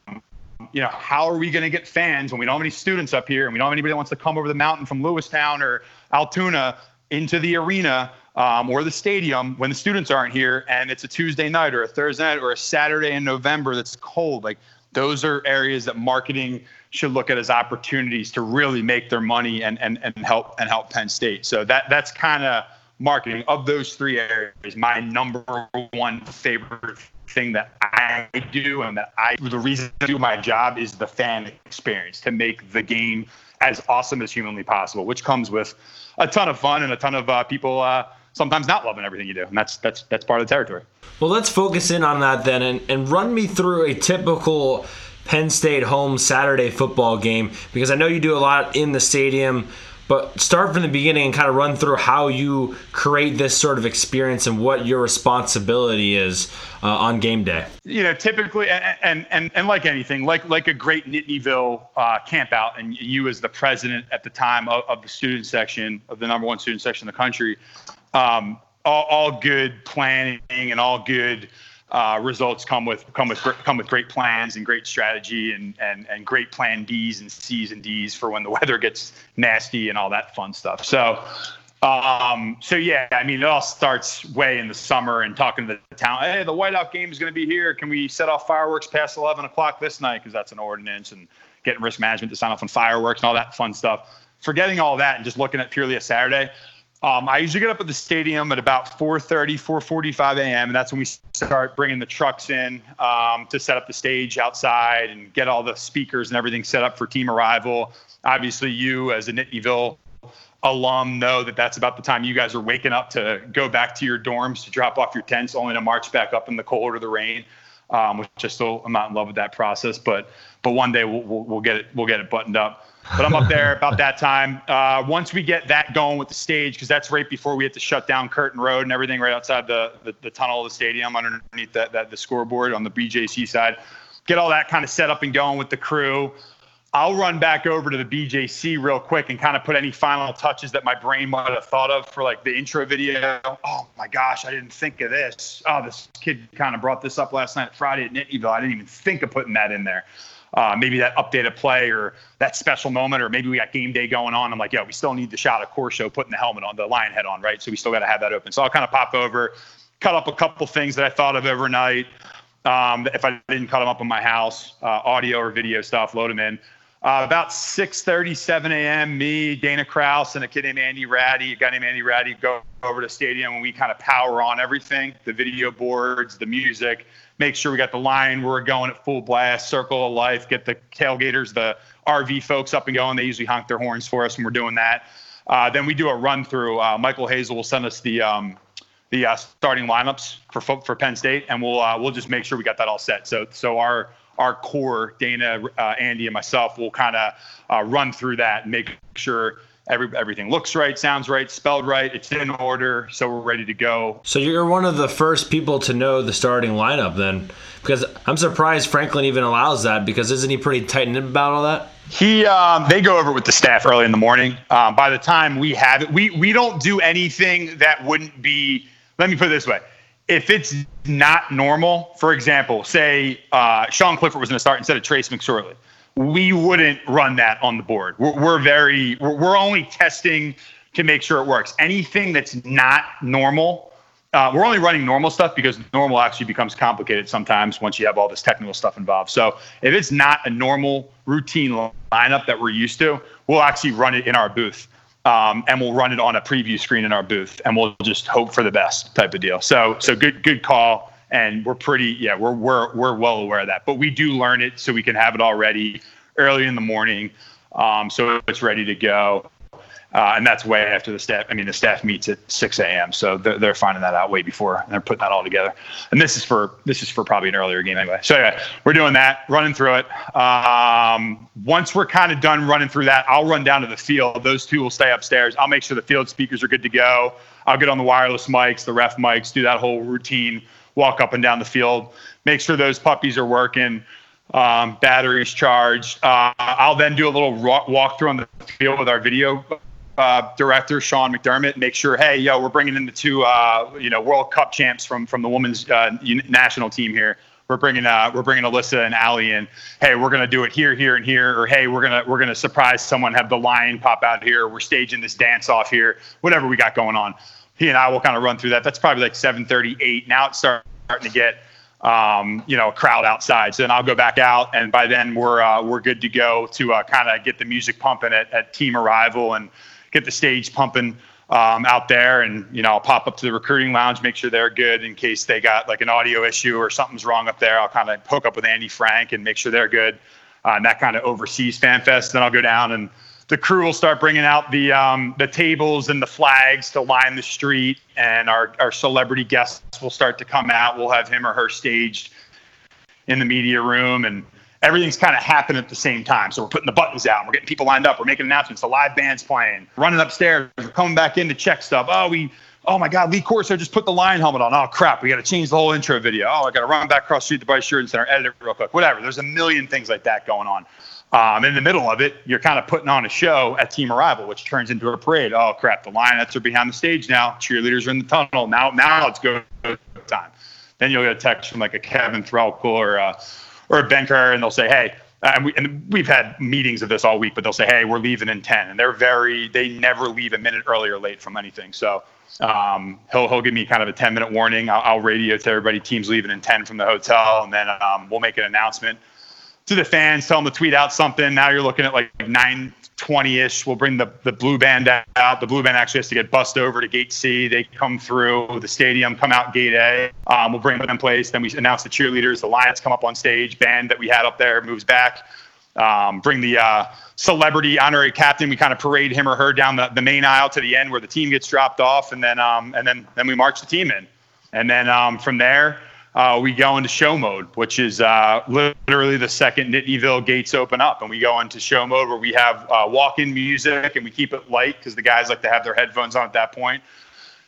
you know, how are we going to get fans when we don't have any students up here and we don't have anybody that wants to come over the mountain from Lewistown or Altoona into the arena um, or the stadium when the students aren't here and it's a Tuesday night or a Thursday night or a Saturday in November that's cold? Like, those are areas that marketing should look at as opportunities to really make their money and and, and help and help Penn State. So that that's kind of marketing of those three areas. My number one favorite thing that I do and that I the reason I do my job is the fan experience to make the game as awesome as humanly possible, which comes with a ton of fun and a ton of uh, people uh, sometimes not loving everything you do, and that's that's that's part of the territory. Well, let's focus in on that then, and, and run me through a typical Penn State home Saturday football game because I know you do a lot in the stadium. But start from the beginning and kind of run through how you create this sort of experience and what your responsibility is uh, on game day. You know, typically, and and and like anything, like like a great Nittanyville uh, camp out, and you as the president at the time of, of, the student section of the number one student section in the country, um, all, all good planning and all good uh, results come with come with come with great plans and great strategy and and and great plan Bs and Cs and Ds for when the weather gets nasty and all that fun stuff. So. Um, so yeah, I mean, it all starts way in the summer and talking to the town. Hey, the whiteout game is going to be here. Can we set off fireworks past 11 o'clock this night? Because that's an ordinance and getting risk management to sign off on fireworks and all that fun stuff. Forgetting all that and just looking at purely a Saturday. Um, I usually get up at the stadium at about 4:30, 4:45 a.m., and that's when we start bringing the trucks in um, to set up the stage outside and get all the speakers and everything set up for team arrival. Obviously, you as a Nittanyville alum know that that's about the time you guys are waking up to go back to your dorms to drop off your tents, only to march back up in the cold or the rain. Um, which I still am not in love with that process, but but one day we'll, we'll, we'll get it we'll get it buttoned up but I'm up there about that time. Uh, once we get that going with the stage, because that's right before we have to shut down Curtain Road and everything right outside the, the, the tunnel of the stadium underneath that, that the scoreboard on the BJC side. Get all that kind of set up and going with the crew. I'll run back over to the BJC real quick and kind of put any final touches that my brain might have thought of for like the intro video. Oh my gosh, I didn't think of this. Oh, this kid kind of brought this up last night Friday at Nittanyville. I didn't even think of putting that in there uh, maybe that updated play or that special moment, or maybe we got game day going on. I'm like, yeah, we still need the shot of Corso putting the helmet on, the lion head on, right? So we still got to have that open. So I'll kind of pop over, cut up a couple things that I thought of overnight. Um, if I didn't cut them up in my house, uh, audio or video stuff, load them in. Uh, about 6:30, 7 a.m. Me, Dana Kraus, and a kid named Andy Ratty, a guy named Andy Ratty, go over to the stadium and we kind of power on everything: the video boards, the music, make sure we got the line we're going at full blast, circle of life, get the tailgaters, the RV folks up and going. They usually honk their horns for us when we're doing that. Uh, then we do a run through. Uh, Michael Hazel will send us the um, the uh, starting lineups for for Penn State, and we'll uh, we'll just make sure we got that all set. So so our our core, Dana, uh, Andy, and myself, will kind of uh, run through that and make sure Every, everything looks right, sounds right, spelled right. It's in order, so we're ready to go. So you're one of the first people to know the starting lineup, then, because I'm surprised Franklin even allows that. Because isn't he pretty tight knit about all that? He, um, they go over with the staff early in the morning. Um, by the time we have it, we we don't do anything that wouldn't be. Let me put it this way: if it's not normal, for example, say uh, Sean Clifford was going to start instead of Trace McSorley we wouldn't run that on the board. We're, we're very, we're, we're, only testing to make sure it works. Anything that's not normal, uh, we're only running normal stuff because normal actually becomes complicated sometimes once you have all this technical stuff involved. So if it's not a normal routine lineup that we're used to, we'll actually run it in our booth. Um, and we'll run it on a preview screen in our booth, and we'll just hope for the best type of deal. So, so good, good call and we're pretty yeah we're we're we're well aware of that but we do learn it so we can have it all ready early in the morning um, so it's ready to go Uh, and that's way after the staff. I mean, the staff meets at 6 a.m. So they're, they're finding that out way before, and they're putting that all together. And this is for this is for probably an earlier game anyway. So yeah, we're doing that, running through it. Um, once we're kind of done running through that, I'll run down to the field. Those two will stay upstairs. I'll make sure the field speakers are good to go. I'll get on the wireless mics, the ref mics, do that whole routine, walk up and down the field, make sure those puppies are working um, batteries charged. Uh, I'll then do a little walk through on the field with our video uh, director Sean McDermott, make sure, hey, yo, we're bringing in the two, uh, you know, World Cup champs from from the women's uh, national team here. We're bringing uh, we're bringing Alyssa and Allie in. Hey, we're gonna do it here, here, and here. Or hey, we're gonna we're gonna surprise someone, have the lion pop out here. We're staging this dance off here. Whatever we got going on. He and I will kind of run through that. That's probably like 7:38. Now it's starting to get um, you know, a crowd outside. So then I'll go back out, and by then we're uh, we're good to go to uh, kind of get the music pumping at, at team arrival and get the stage pumping um, out there. And you know, I'll pop up to the recruiting lounge, make sure they're good in case they got like an audio issue or something's wrong up there. I'll kind of hook up with Andy Frank and make sure they're good. Uh, and that kind of oversees FanFest. Then I'll go down and the crew will start bringing out the um, the tables and the flags to line the street, and our our celebrity guests will start to come out. We'll have him or her staged in the media room, and everything's kind of happening at the same time. So we're putting the buttons out, we're getting people lined up, we're making announcements. The live band's playing, running upstairs, we're coming back in to check stuff. Oh, we. Oh my God, Lee Corso just put the lion helmet on. Oh crap, we got to change the whole intro video. Oh, I got to run back across the street to Bryce Jordan Center, edit it real quick. Whatever. There's a million things like that going on. Um, in the middle of it, you're kind of putting on a show at team arrival, which turns into a parade. Oh crap! The Lionettes are behind the stage now. Cheerleaders are in the tunnel. Now, now it's go time. Then you'll get a text from like a Kevin Threlkel or a, or a Benker, and they'll say, "Hey." And, we, and we've had meetings of this all week, but they'll say, "Hey, we're leaving in 10," and they're very they never leave a minute early or late from anything. So um, he'll he'll give me kind of a 10 minute warning. I'll, I'll radio to everybody. Teams leaving in 10 from the hotel, and then um, we'll make an announcement to the fans, tell them to tweet out something. Now you're looking at like 920 ish. We'll bring the, the blue band out. The blue band actually has to get bussed over to gate C. They come through the stadium, come out gate A. Um, we'll bring them in place. Then we announce the cheerleaders. The Lions come up on stage. Band that we had up there moves back. Um, bring the uh, celebrity honorary captain. We kind of parade him or her down the, the main aisle to the end where the team gets dropped off, and then um, and then then we march the team in. And then um, from there, uh, we go into show mode, which is uh, literally the second Nittanyville gates open up, and we go into show mode where we have uh, walk-in music and we keep it light because the guys like to have their headphones on at that point.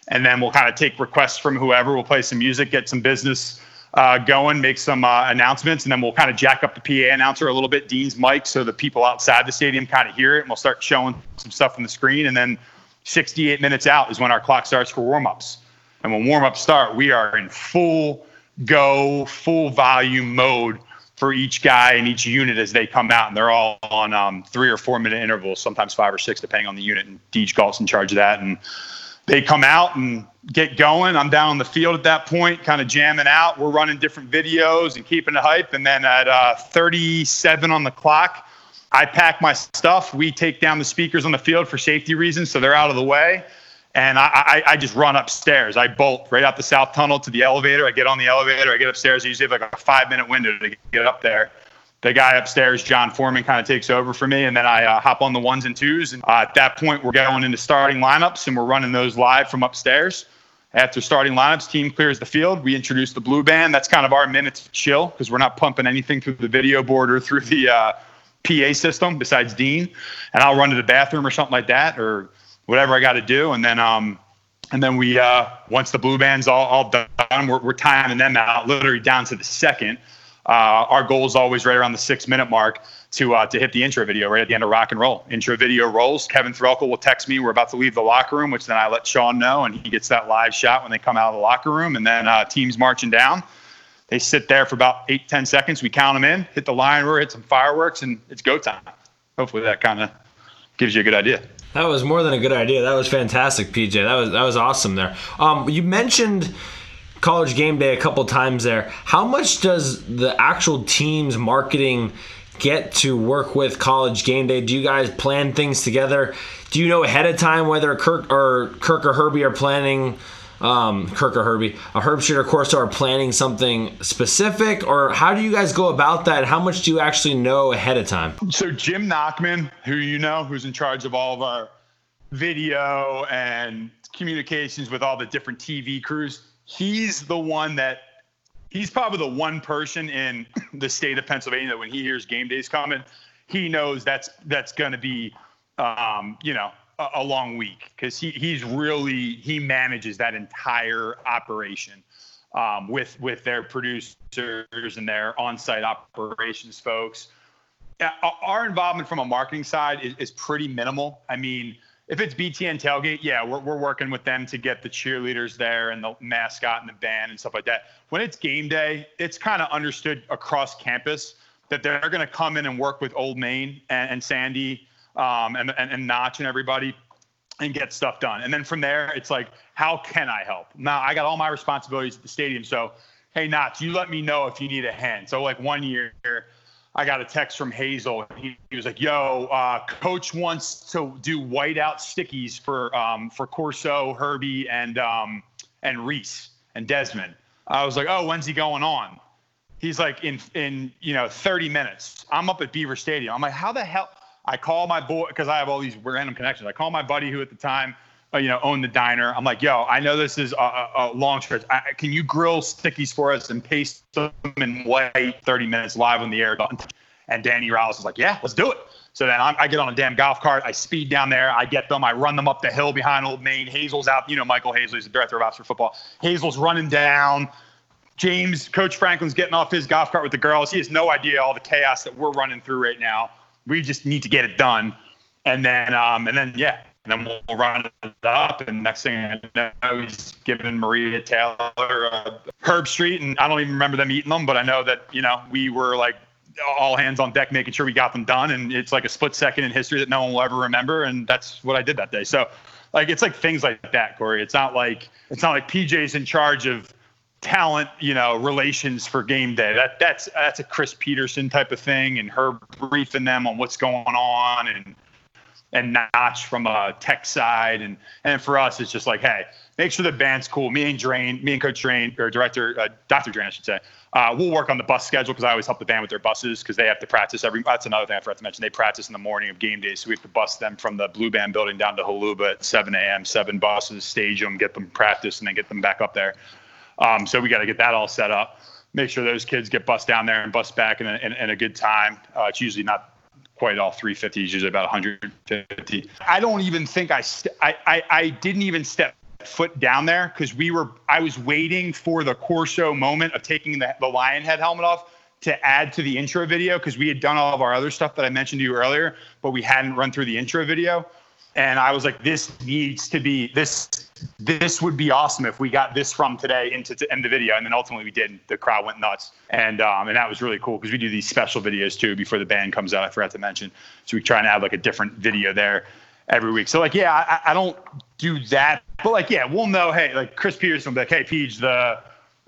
And then we'll kind of take requests from whoever. We'll play some music, get some business uh, going, make some uh, announcements, and then we'll kind of jack up the PA announcer a little bit, Dean's mic, so the people outside the stadium kind of hear it, and we'll start showing some stuff on the screen. And then 68 minutes out is when our clock starts for warm-ups. And when warm-ups start, we are in full go full volume mode for each guy and each unit as they come out, and they're all on um, three or four minute intervals, sometimes five or six, depending on the unit. And Deej Galt's in charge of that, and they come out and get going. I'm down on the field at that point, kind of jamming out. We're running different videos and keeping the hype. And then at uh, 37 on the clock, I pack my stuff. We take down the speakers on the field for safety reasons, so they're out of the way and I, I, I, just run upstairs. I bolt right out the south tunnel to the elevator. I get on the elevator. I get upstairs. I usually have like a five minute window to get up there. The guy upstairs, John Foreman, kind of takes over for me, and then I uh, hop on the ones and twos. And uh, at that point, we're going into starting lineups, and we're running those live from upstairs. After starting lineups, team clears the field. We introduce the blue band. That's kind of our minute to chill because we're not pumping anything through the video board or through the uh, PA system besides Dean. And I'll run to the bathroom or something like that, or whatever I got to do, and then um, and then we uh, once the blue band's all, all done, we're, we're timing them out literally down to the second. Uh, our goal is always right around the six minute mark to uh, to hit the intro video right at the end of rock and roll. Intro video rolls. Kevin Threlkel will text me we're about to leave the locker room, which then I let Sean know, and he gets that live shot when they come out of the locker room, and then uh, teams marching down. They sit there for about eight ten seconds. We count them in, hit the line roar, hit some fireworks, and it's go time. Hopefully that kind of gives you a good idea. That was more than a good idea. That was fantastic, PJ. That was that was awesome there. Um, you mentioned college game day a couple times there. How much does the actual team's marketing get to work with college game day? Do you guys plan things together? Do you know ahead of time whether Kirk or Kirk or Herbie are planning? Um, Kirk or Herbie, a Herbstreit or Corso are planning something specific, or how do you guys go about that? How much do you actually know ahead of time? So Jim Nachman, who you know, who's in charge of all of our video and communications with all the different TV crews. He's the one that he's probably the one person in the state of Pennsylvania that when he hears game days coming, he knows that's that's going to be, um, you know, a, long week because he he's really he manages that entire operation um, with with their producers and their on-site operations folks. Our involvement from a marketing side is, is pretty minimal. I mean, if it's BTN tailgate, yeah, we're, we're working with them to get the cheerleaders there and the mascot and the band and stuff like that. When it's game day, it's kind of understood across campus that they're going to come in and work with Old Main and, and Sandy um, and, and, and Notch and everybody and get stuff done. And then from there, it's like, how can I help? Now I got all my responsibilities at the stadium. So, hey, Notch, you let me know if you need a hand. So like one year, I got a text from Hazel. He, he was like, "Yo, uh, coach wants to do whiteout stickies for um, for Corso, Herbie, and um, and Reese and Desmond." I was like, "Oh, when's he going on?" He's like, "In in you know 30 minutes." I'm up at Beaver Stadium. I'm like, "How the hell?" I call my boy because I have all these random connections. I call my buddy who at the time uh, you know, own the diner. I'm like, yo, I know this is a, a long stretch. I, can you grill stickies for us and paste them in white 30 minutes live on the air? And Danny Rallis is like, yeah, let's do it. So then I'm, i get on a damn golf cart. I speed down there. I get them. I run them up the hill behind Old Main. Hazel's out. You know, Michael Hazel, he's the director of ops for football. Hazel's running down. James, Coach Franklin's getting off his golf cart with the girls. He has no idea all the chaos that we're running through right now. We just need to get it done. And then, um, and then, yeah, and then we'll run it up. And next thing I know, he's giving Maria Taylor uh, Herbstreit, and I don't even remember them eating them, but I know that you know we were like all hands on deck, making sure we got them done. And it's like a split second in history that no one will ever remember, and that's what I did that day. So, like, it's like things like that, Corey. It's not like it's not like PJ's in charge of talent, you know, relations for game day. That that's that's a Chris Peterson type of thing, and her briefing them on what's going on and and Notch from a tech side. And and for us, it's just like, hey, make sure the band's cool. Me and Drain, me and Coach Drain, or director, uh, Dr. Drain, I should say, uh, we'll work on the bus schedule because I always help the band with their buses because they have to practice every. That's another thing I forgot to mention. They practice in the morning of game day, so we have to bus them from the Blue Band building down to Holuba at 7 a.m. Seven buses, stage them, get them practice, and then get them back up there. Um, so we got to get that all set up. Make sure those kids get bus down there and bus back in a, in, in a good time. Uh, it's usually not quite all 350 is usually about 150 i don't even think I, st- I, I i didn't even step foot down there because we were i was waiting for the corso moment of taking the, the lion head helmet off to add to the intro video because we had done all of our other stuff that i mentioned to you earlier but we hadn't run through the intro video and I was like, this needs to be this. This would be awesome if we got this from today into to end the video, and then ultimately we did. The crowd went nuts, and um, and that was really cool because we do these special videos too before the band comes out. I forgot to mention, so we try and add like a different video there every week. So like, yeah, I, I don't do that, but like, yeah, we'll know. Hey, like Chris Peterson will be like, hey, Peach, the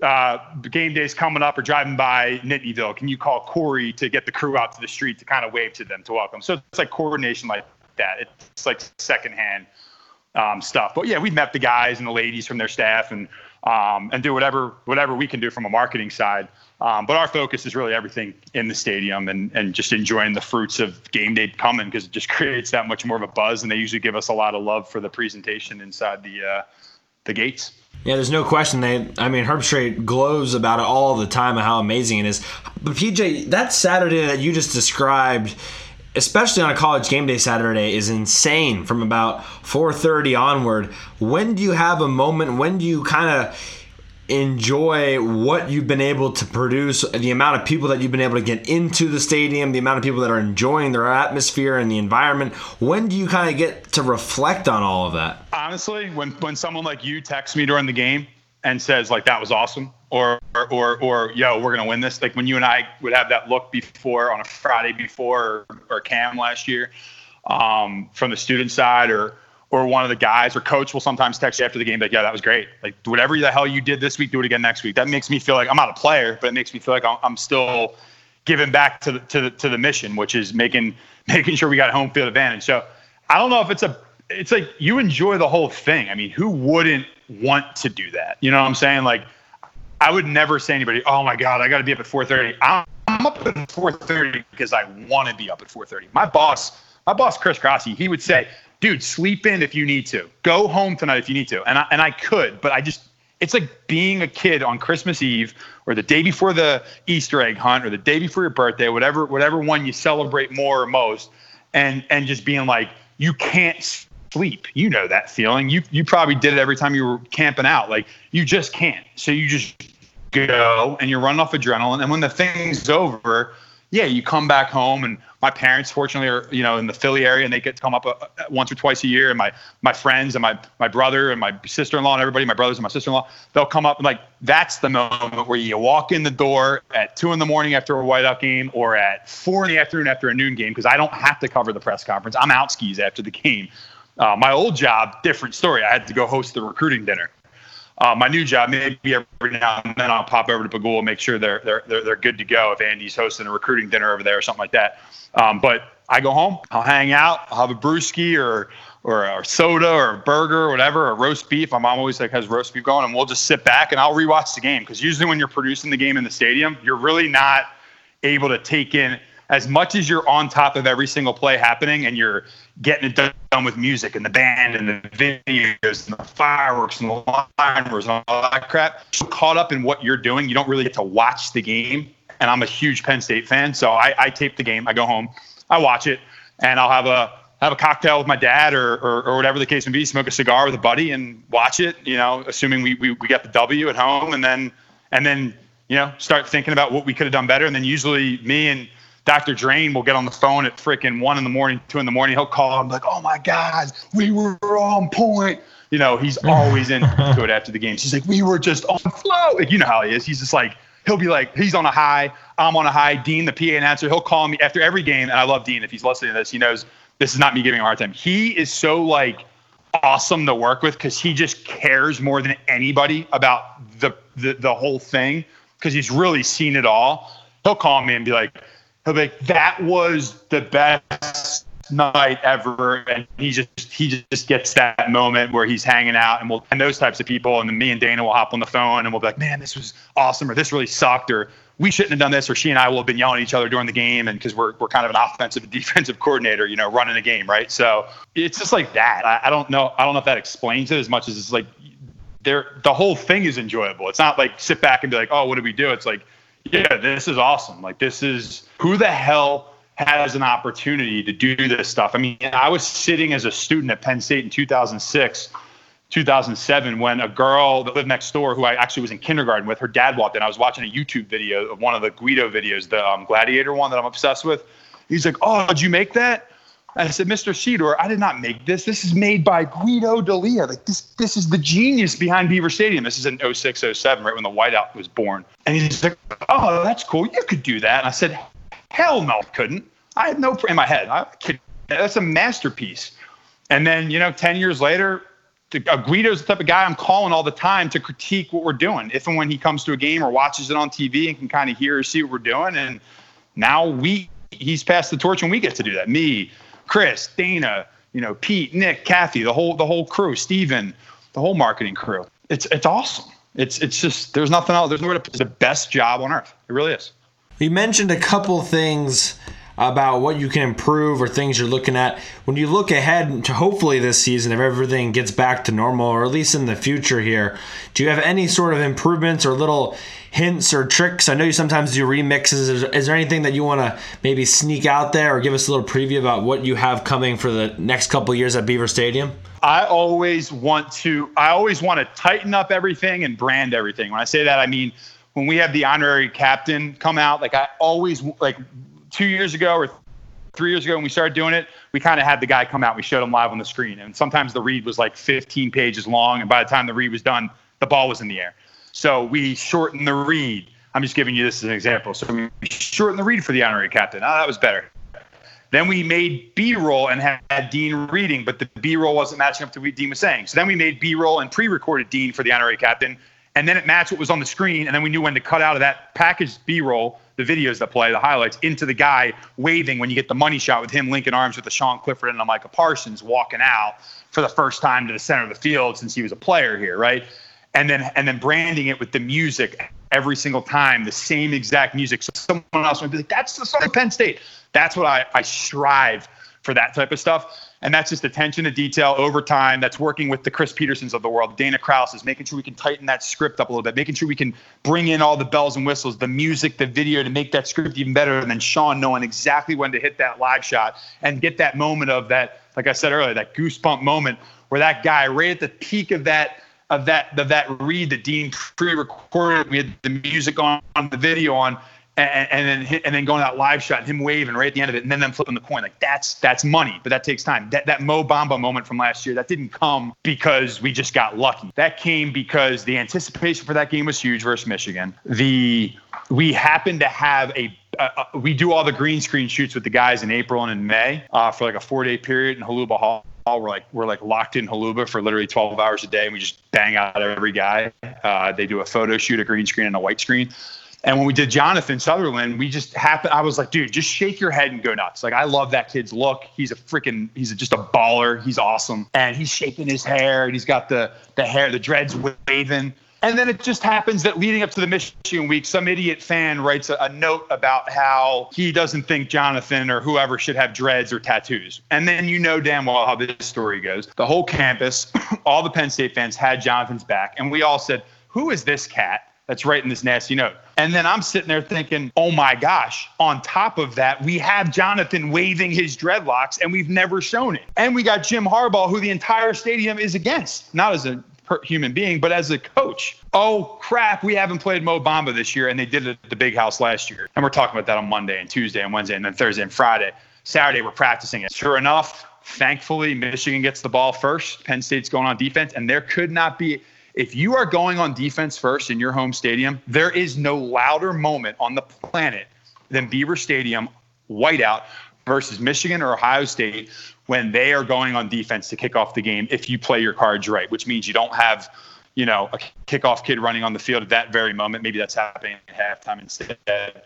uh, game day's coming up or driving by Nittanyville. Can you call Corey to get the crew out to the street to kind of wave to them to welcome? So it's like coordination like that. It's like secondhand um, stuff. But yeah, we met the guys and the ladies from their staff and um, and do whatever whatever we can do from a marketing side. Um, but our focus is really everything in the stadium and, and just enjoying the fruits of game day coming because it just creates that much more of a buzz. And they usually give us a lot of love for the presentation inside the uh, the gates. Yeah, there's no question. They, I mean, Herbstreit glows about it all the time and how amazing it is. But PJ, that Saturday that you just described especially on a college game day Saturday, is insane from about 4:30 onward. When do you have a moment? When do you kind of enjoy what you've been able to produce, the amount of people that you've been able to get into the stadium, the amount of people that are enjoying their atmosphere and the environment. When do you kind of get to reflect on all of that? Honestly, when when someone like you texts me during the game and says like that was awesome, or or or yo, we're gonna win this. Like when you and I would have that look before on a Friday before or, or Cam last year, um, from the student side, or or one of the guys or coach will sometimes text you after the game like, yeah, that was great. Like whatever the hell you did this week, do it again next week. That makes me feel like I'm not a player, but it makes me feel like I'm still giving back to the to the to the mission, which is making making sure we got home field advantage. So I don't know if it's a it's like you enjoy the whole thing. I mean, who wouldn't want to do that? You know what I'm saying? Like I would never say anybody, "Oh my God, I got to be up at 4:30." I'm up at 4:30 because I want to be up at 4:30. My boss, my boss Chris Grassi, he would say, dude, sleep in if you need to. Go home tonight if you need to. And I, and I could, but I just, it's like being a kid on Christmas Eve or the day before the Easter egg hunt or the day before your birthday, whatever, whatever one you celebrate more or most, and and just being like, you can't sleep. You know that feeling. You you probably did it every time you were camping out. Like you just can't. So you just go and you're running off adrenaline. And when the thing's over, yeah, you come back home and my parents fortunately are you know in the Philly area and they get to come up a, uh, a, once or twice a year and my my friends and my my brother and my sister-in-law and everybody my brothers and my sister-in-law they'll come up and like that's the moment where you walk in the door at two in the morning after a whiteout game or at four in the afternoon after a noon game because I don't have to cover the press conference I'm out skis after the game uh, my old job different story I had to go host the recruiting dinner uh, my new job, maybe every now and then I'll pop over to Pegula, make sure they're, they're, they're, they're good to go if Andy's hosting a recruiting dinner over there or something like that. Um, but I go home, I'll hang out, I'll have a brewski or, or a soda or a burger or whatever, a roast beef. My mom always like has roast beef going, and we'll just sit back and I'll rewatch the game because usually when you're producing the game in the stadium, you're really not able to take in as much as you're on top of every single play happening and you're getting it done with music and the band and the videos and the fireworks and the liners and all that crap, caught up in what you're doing, you don't really get to watch the game. And I'm a huge Penn State fan, so I, I tape the game. I go home, I watch it, and I'll have a have a cocktail with my dad or, or, or whatever the case may be, smoke a cigar with a buddy and watch it, you know, assuming we, we, we got the W at home and then, and then, you know, start thinking about what we could have done better. And then usually me and Dr. Drain will get on the phone at freaking one in the morning, two in the morning. He'll call. I'm like, oh my God, we were on point. You know, he's always into it after the games. He's like, we were just on flow. Like, you know how he is. He's just like, he'll be like, he's on a high. I'm on a high. Dean, the PA announcer, he'll call me after every game. And I love Dean. If he's listening to this, he knows this is not me giving him a hard time. He is so like awesome to work with because he just cares more than anybody about the, the, the whole thing because he's really seen it all. He'll call me and be like, he'll be like, that was the best night ever. And he just he just gets that moment where he's hanging out and we'll and those types of people. And then me and Dana will hop on the phone and we'll be like man this was awesome or this really sucked or we shouldn't have done this or she and I will have been yelling at each other during the game and because we're, we're kind of an offensive and defensive coordinator you know running a game right? So it's just like that. I, I don't know I don't know if that explains it as much as it's like there the whole thing is enjoyable. It's not like sit back and be like oh what did we do? It's like yeah, this is awesome. Like, this is who the hell has an opportunity to do this stuff. I mean, I was sitting as a student at Penn State in 2006, 2007, when a girl that lived next door, who I actually was in kindergarten with, her dad walked in. I was watching a YouTube video of one of the Guido videos, the um, Gladiator one that I'm obsessed with. He's like, "Oh, did you make that?" I said, Mr. Sydor, I did not make this. This is made by Guido D'Elia. Like this, this is the genius behind Beaver Stadium. This is in 06, 07, right when the whiteout was born. And he's like, Oh, that's cool. You could do that. And I said, Hell no, I couldn't. I had no in my head. I could, that's a masterpiece. And then, you know, 10 years later, uh, Guido's the type of guy I'm calling all the time to critique what we're doing. If and when he comes to a game or watches it on TV and can kind of hear or see what we're doing. And now we, he's passed the torch and we get to do that. Me, Chris, Dana, you know, Pete, Nick, Kathy, the whole the whole crew, Steven, the whole marketing crew. It's it's awesome. It's it's just there's nothing else. There's nowhere to. It's the best job on earth. It really is. You mentioned a couple things about what you can improve or things you're looking at when you look ahead to hopefully this season if everything gets back to normal or at least in the future here do you have any sort of improvements or little hints or tricks? I know you sometimes do remixes. Is, is there anything that you want to maybe sneak out there or give us a little preview about what you have coming for the next couple years at Beaver Stadium? I always want to. I always want to tighten up everything and brand everything. When I say that, I mean when we have the honorary captain come out. Like I always like two years ago or three years ago when we started doing it, we kind of had the guy come out. We showed him live on the screen, and sometimes the read was like 15 pages long, and by the time the read was done, the ball was in the air. So we shortened the read. I'm just giving you this as an example. So we shortened the read for the honorary captain. Oh, that was better. Then we made B-roll and had Dean reading, but the B-roll wasn't matching up to what Dean was saying. So then we made B-roll and pre-recorded Dean for the honorary captain, and then it matched what was on the screen, and then we knew when to cut out of that packaged B-roll the videos that play, the highlights, into the guy waving when you get the money shot with him linking arms with the Sean Clifford and the Micah Parsons walking out for the first time to the center of the field since he was a player here, right? and then and then branding it with the music every single time, the same exact music. So someone else might be like, "That's the song of Penn State." That's what I I strive for that type of stuff. And that's just attention to detail over time. That's working with the Chris Petersons of the world, Dana Krause is making sure we can tighten that script up a little bit, making sure we can bring in all the bells and whistles, the music, the video to make that script even better. And then Sean knowing exactly when to hit that live shot and get that moment of that, like I said earlier, that goosebump moment where that guy right at the peak of that of that of that read that Dean pre-recorded, we had the music on the video on and, and then and then going that live shot, and him waving right at the end of it, and then them flipping the coin. Like that's that's money, but that takes time. That that Mo Bamba moment from last year, that didn't come because we just got lucky. That came because the anticipation for that game was huge versus Michigan. The we happened to have a uh, we do all the green screen shoots with the guys in April and in May uh, for like a four day period in Holuba Hall. We're like we're like locked in Holuba for literally 12 hours a day, and we just bang out every guy. Uh, they do a photo shoot, a green screen, and a white screen. And when we did Jonathan Sutherland, we just happened. I was like, dude, just shake your head and go nuts. Like, I love that kid's look. He's a freaking, he's just a baller. He's awesome. And he's shaking his hair and he's got the the hair, the dreads waving. And then it just happens that leading up to the Michigan week, some idiot fan writes a, a, note about how he doesn't think Jonathan or whoever should have dreads or tattoos. And then you know damn well how this story goes. The whole campus, all the Penn State fans had Jonathan's back. And we all said, who is this cat? That's writing this nasty note. And then I'm sitting there thinking, oh my gosh, on top of that, we have Jonathan waving his dreadlocks and we've never shown it. And we got Jim Harbaugh, who the entire stadium is against, not as a human being, but as a coach. Oh crap, we haven't played Mo Bamba this year, and they did it at the big house last year. And we're talking about that on Monday and Tuesday and Wednesday and then Thursday and Friday. Saturday, we're practicing it. Sure enough, thankfully, Michigan gets the ball first. Penn State's going on defense, and there could not be if you are going on defense first in your home stadium, there is no louder moment on the planet than Beaver Stadium whiteout versus Michigan or Ohio State when they are going on defense to kick off the game if you play your cards right, which means you don't have, you know, a kickoff kid running on the field at that very moment. Maybe that's happening at halftime instead.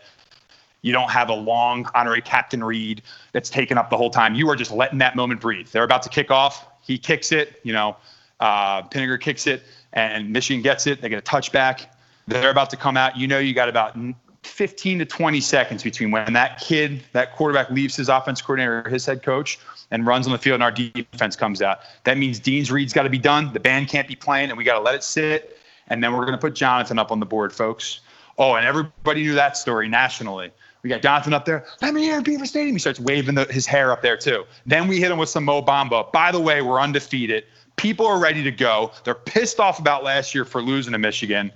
You don't have a long honorary Captain read that's taken up the whole time. You are just letting that moment breathe. They're about to kick off. He kicks it, you know, uh, Pinegar kicks it and Michigan gets it. They get a touchback. They're about to come out. You know, you got about 15 to 20 seconds between when that kid, that quarterback leaves his offense coordinator, his head coach, and runs on the field, and our defense comes out. That means Dean's read's got to be done. The band can't be playing, and we got to let it sit. And then we're going to put Jonathan up on the board, folks. Oh, and everybody knew that story nationally. We got Jonathan up there. Let me hear Beaver Stadium. He starts waving the, his hair up there too. Then we hit him with some Mo Bamba. By the way, we're undefeated. People are ready to go. They're pissed off about last year for losing to Michigan.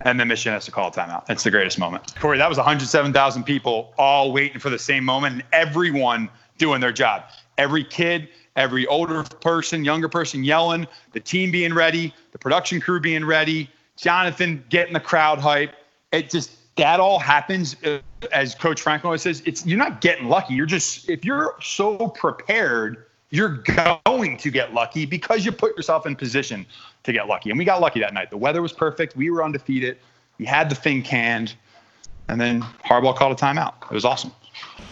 And then Michigan has to call a timeout. It's the greatest moment. Corey, that was 107,000 people all waiting for the same moment and everyone doing their job. Every kid, every older person, younger person yelling, the team being ready, the production crew being ready, Jonathan getting the crowd hype. It just, that all happens uh, as Coach Franklin always says. It's you're not getting lucky. You're just if you're so prepared you're going to get lucky because you put yourself in position to get lucky. And we got lucky that night. The weather was perfect. We were undefeated. We had the thing canned. And then Harbaugh called a timeout. It was awesome.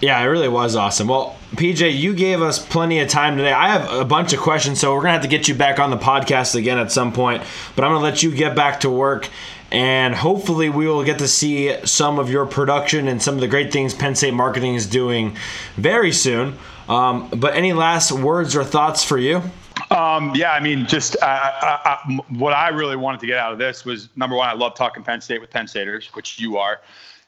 Yeah, it really was awesome. Well, PJ, you gave us plenty of time today. I have a bunch of questions, so we're going to have to get you back on the podcast again at some point. But I'm going to let you get back to work and hopefully we will get to see some of your production and some of the great things Penn State marketing is doing very soon. Um, but any last words or thoughts for you? Um, yeah, I mean, just uh, I, I, what I really wanted to get out of this was number one, I love talking Penn State with Penn Staters, which you are,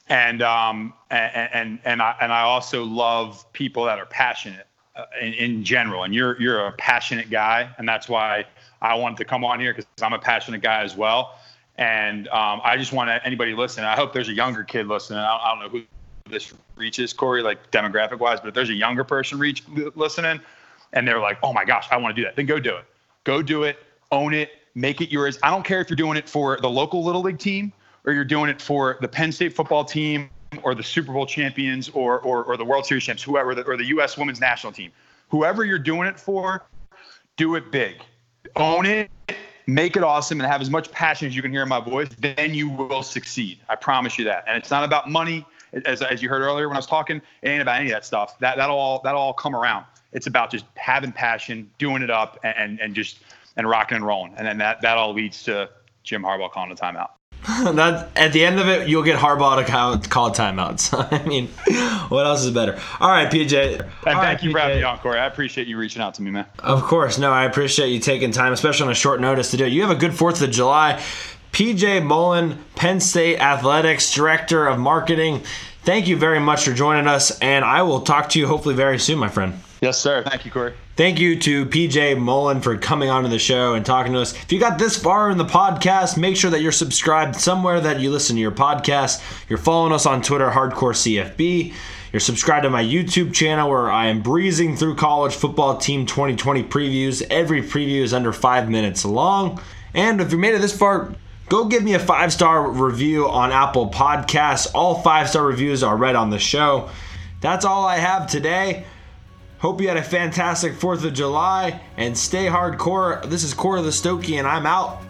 and um, and and and I and I also love people that are passionate uh, in, in general. And you're you're a passionate guy, and that's why I wanted to come on here because I'm a passionate guy as well. And um, I just want anybody listening. I hope there's a younger kid listening. I, I don't know who this reaches, Corey, like demographic wise, but if there's a younger person reach listening, and they're like, "Oh my gosh, I want to do that," then go do it. Go do it. Own it. Make it yours. I don't care if you're doing it for the local little league team or you're doing it for the Penn State football team or the Super Bowl champions or or, or the World Series champs, whoever, or the U.S. Women's National Team. Whoever you're doing it for, do it big. Own it make it awesome and have as much passion as you can hear in my voice, then you will succeed. I promise you that. And it's not about money, as, as you heard earlier when I was talking. It ain't about any of that stuff. That that'll all that'll all come around. It's about just having passion, doing it up, and and just and rocking and rolling. And then that that all leads to Jim Harbaugh calling a timeout. that at the end of it, you'll get Harbaugh to call, timeouts. I mean, what else is better? All right, PJ. And thank right, you for having me on, Corey. I appreciate you reaching out to me, man. Of course. No, I appreciate you taking time, especially on a short notice to do it. You have a good 4th of July. PJ Mullen, Penn State Athletics Director of Marketing. Thank you very much for joining us, and I will talk to you hopefully very soon, my friend. Yes, sir. Thank you, Corey. Thank you to PJ Mullen for coming onto the show and talking to us. If you got this far in the podcast, make sure that you're subscribed somewhere that you listen to your podcast. You're following us on Twitter, Hardcore CFB. You're subscribed to my YouTube channel where I am breezing through college football team 2020 previews. Every preview is under five minutes long. And if you made it this far, go give me a five star review on Apple Podcasts. All five star reviews are read on the show. That's all I have today. Hope you had a fantastic 4th of July and stay hardcore. This is Core of the Listokey, and I'm out.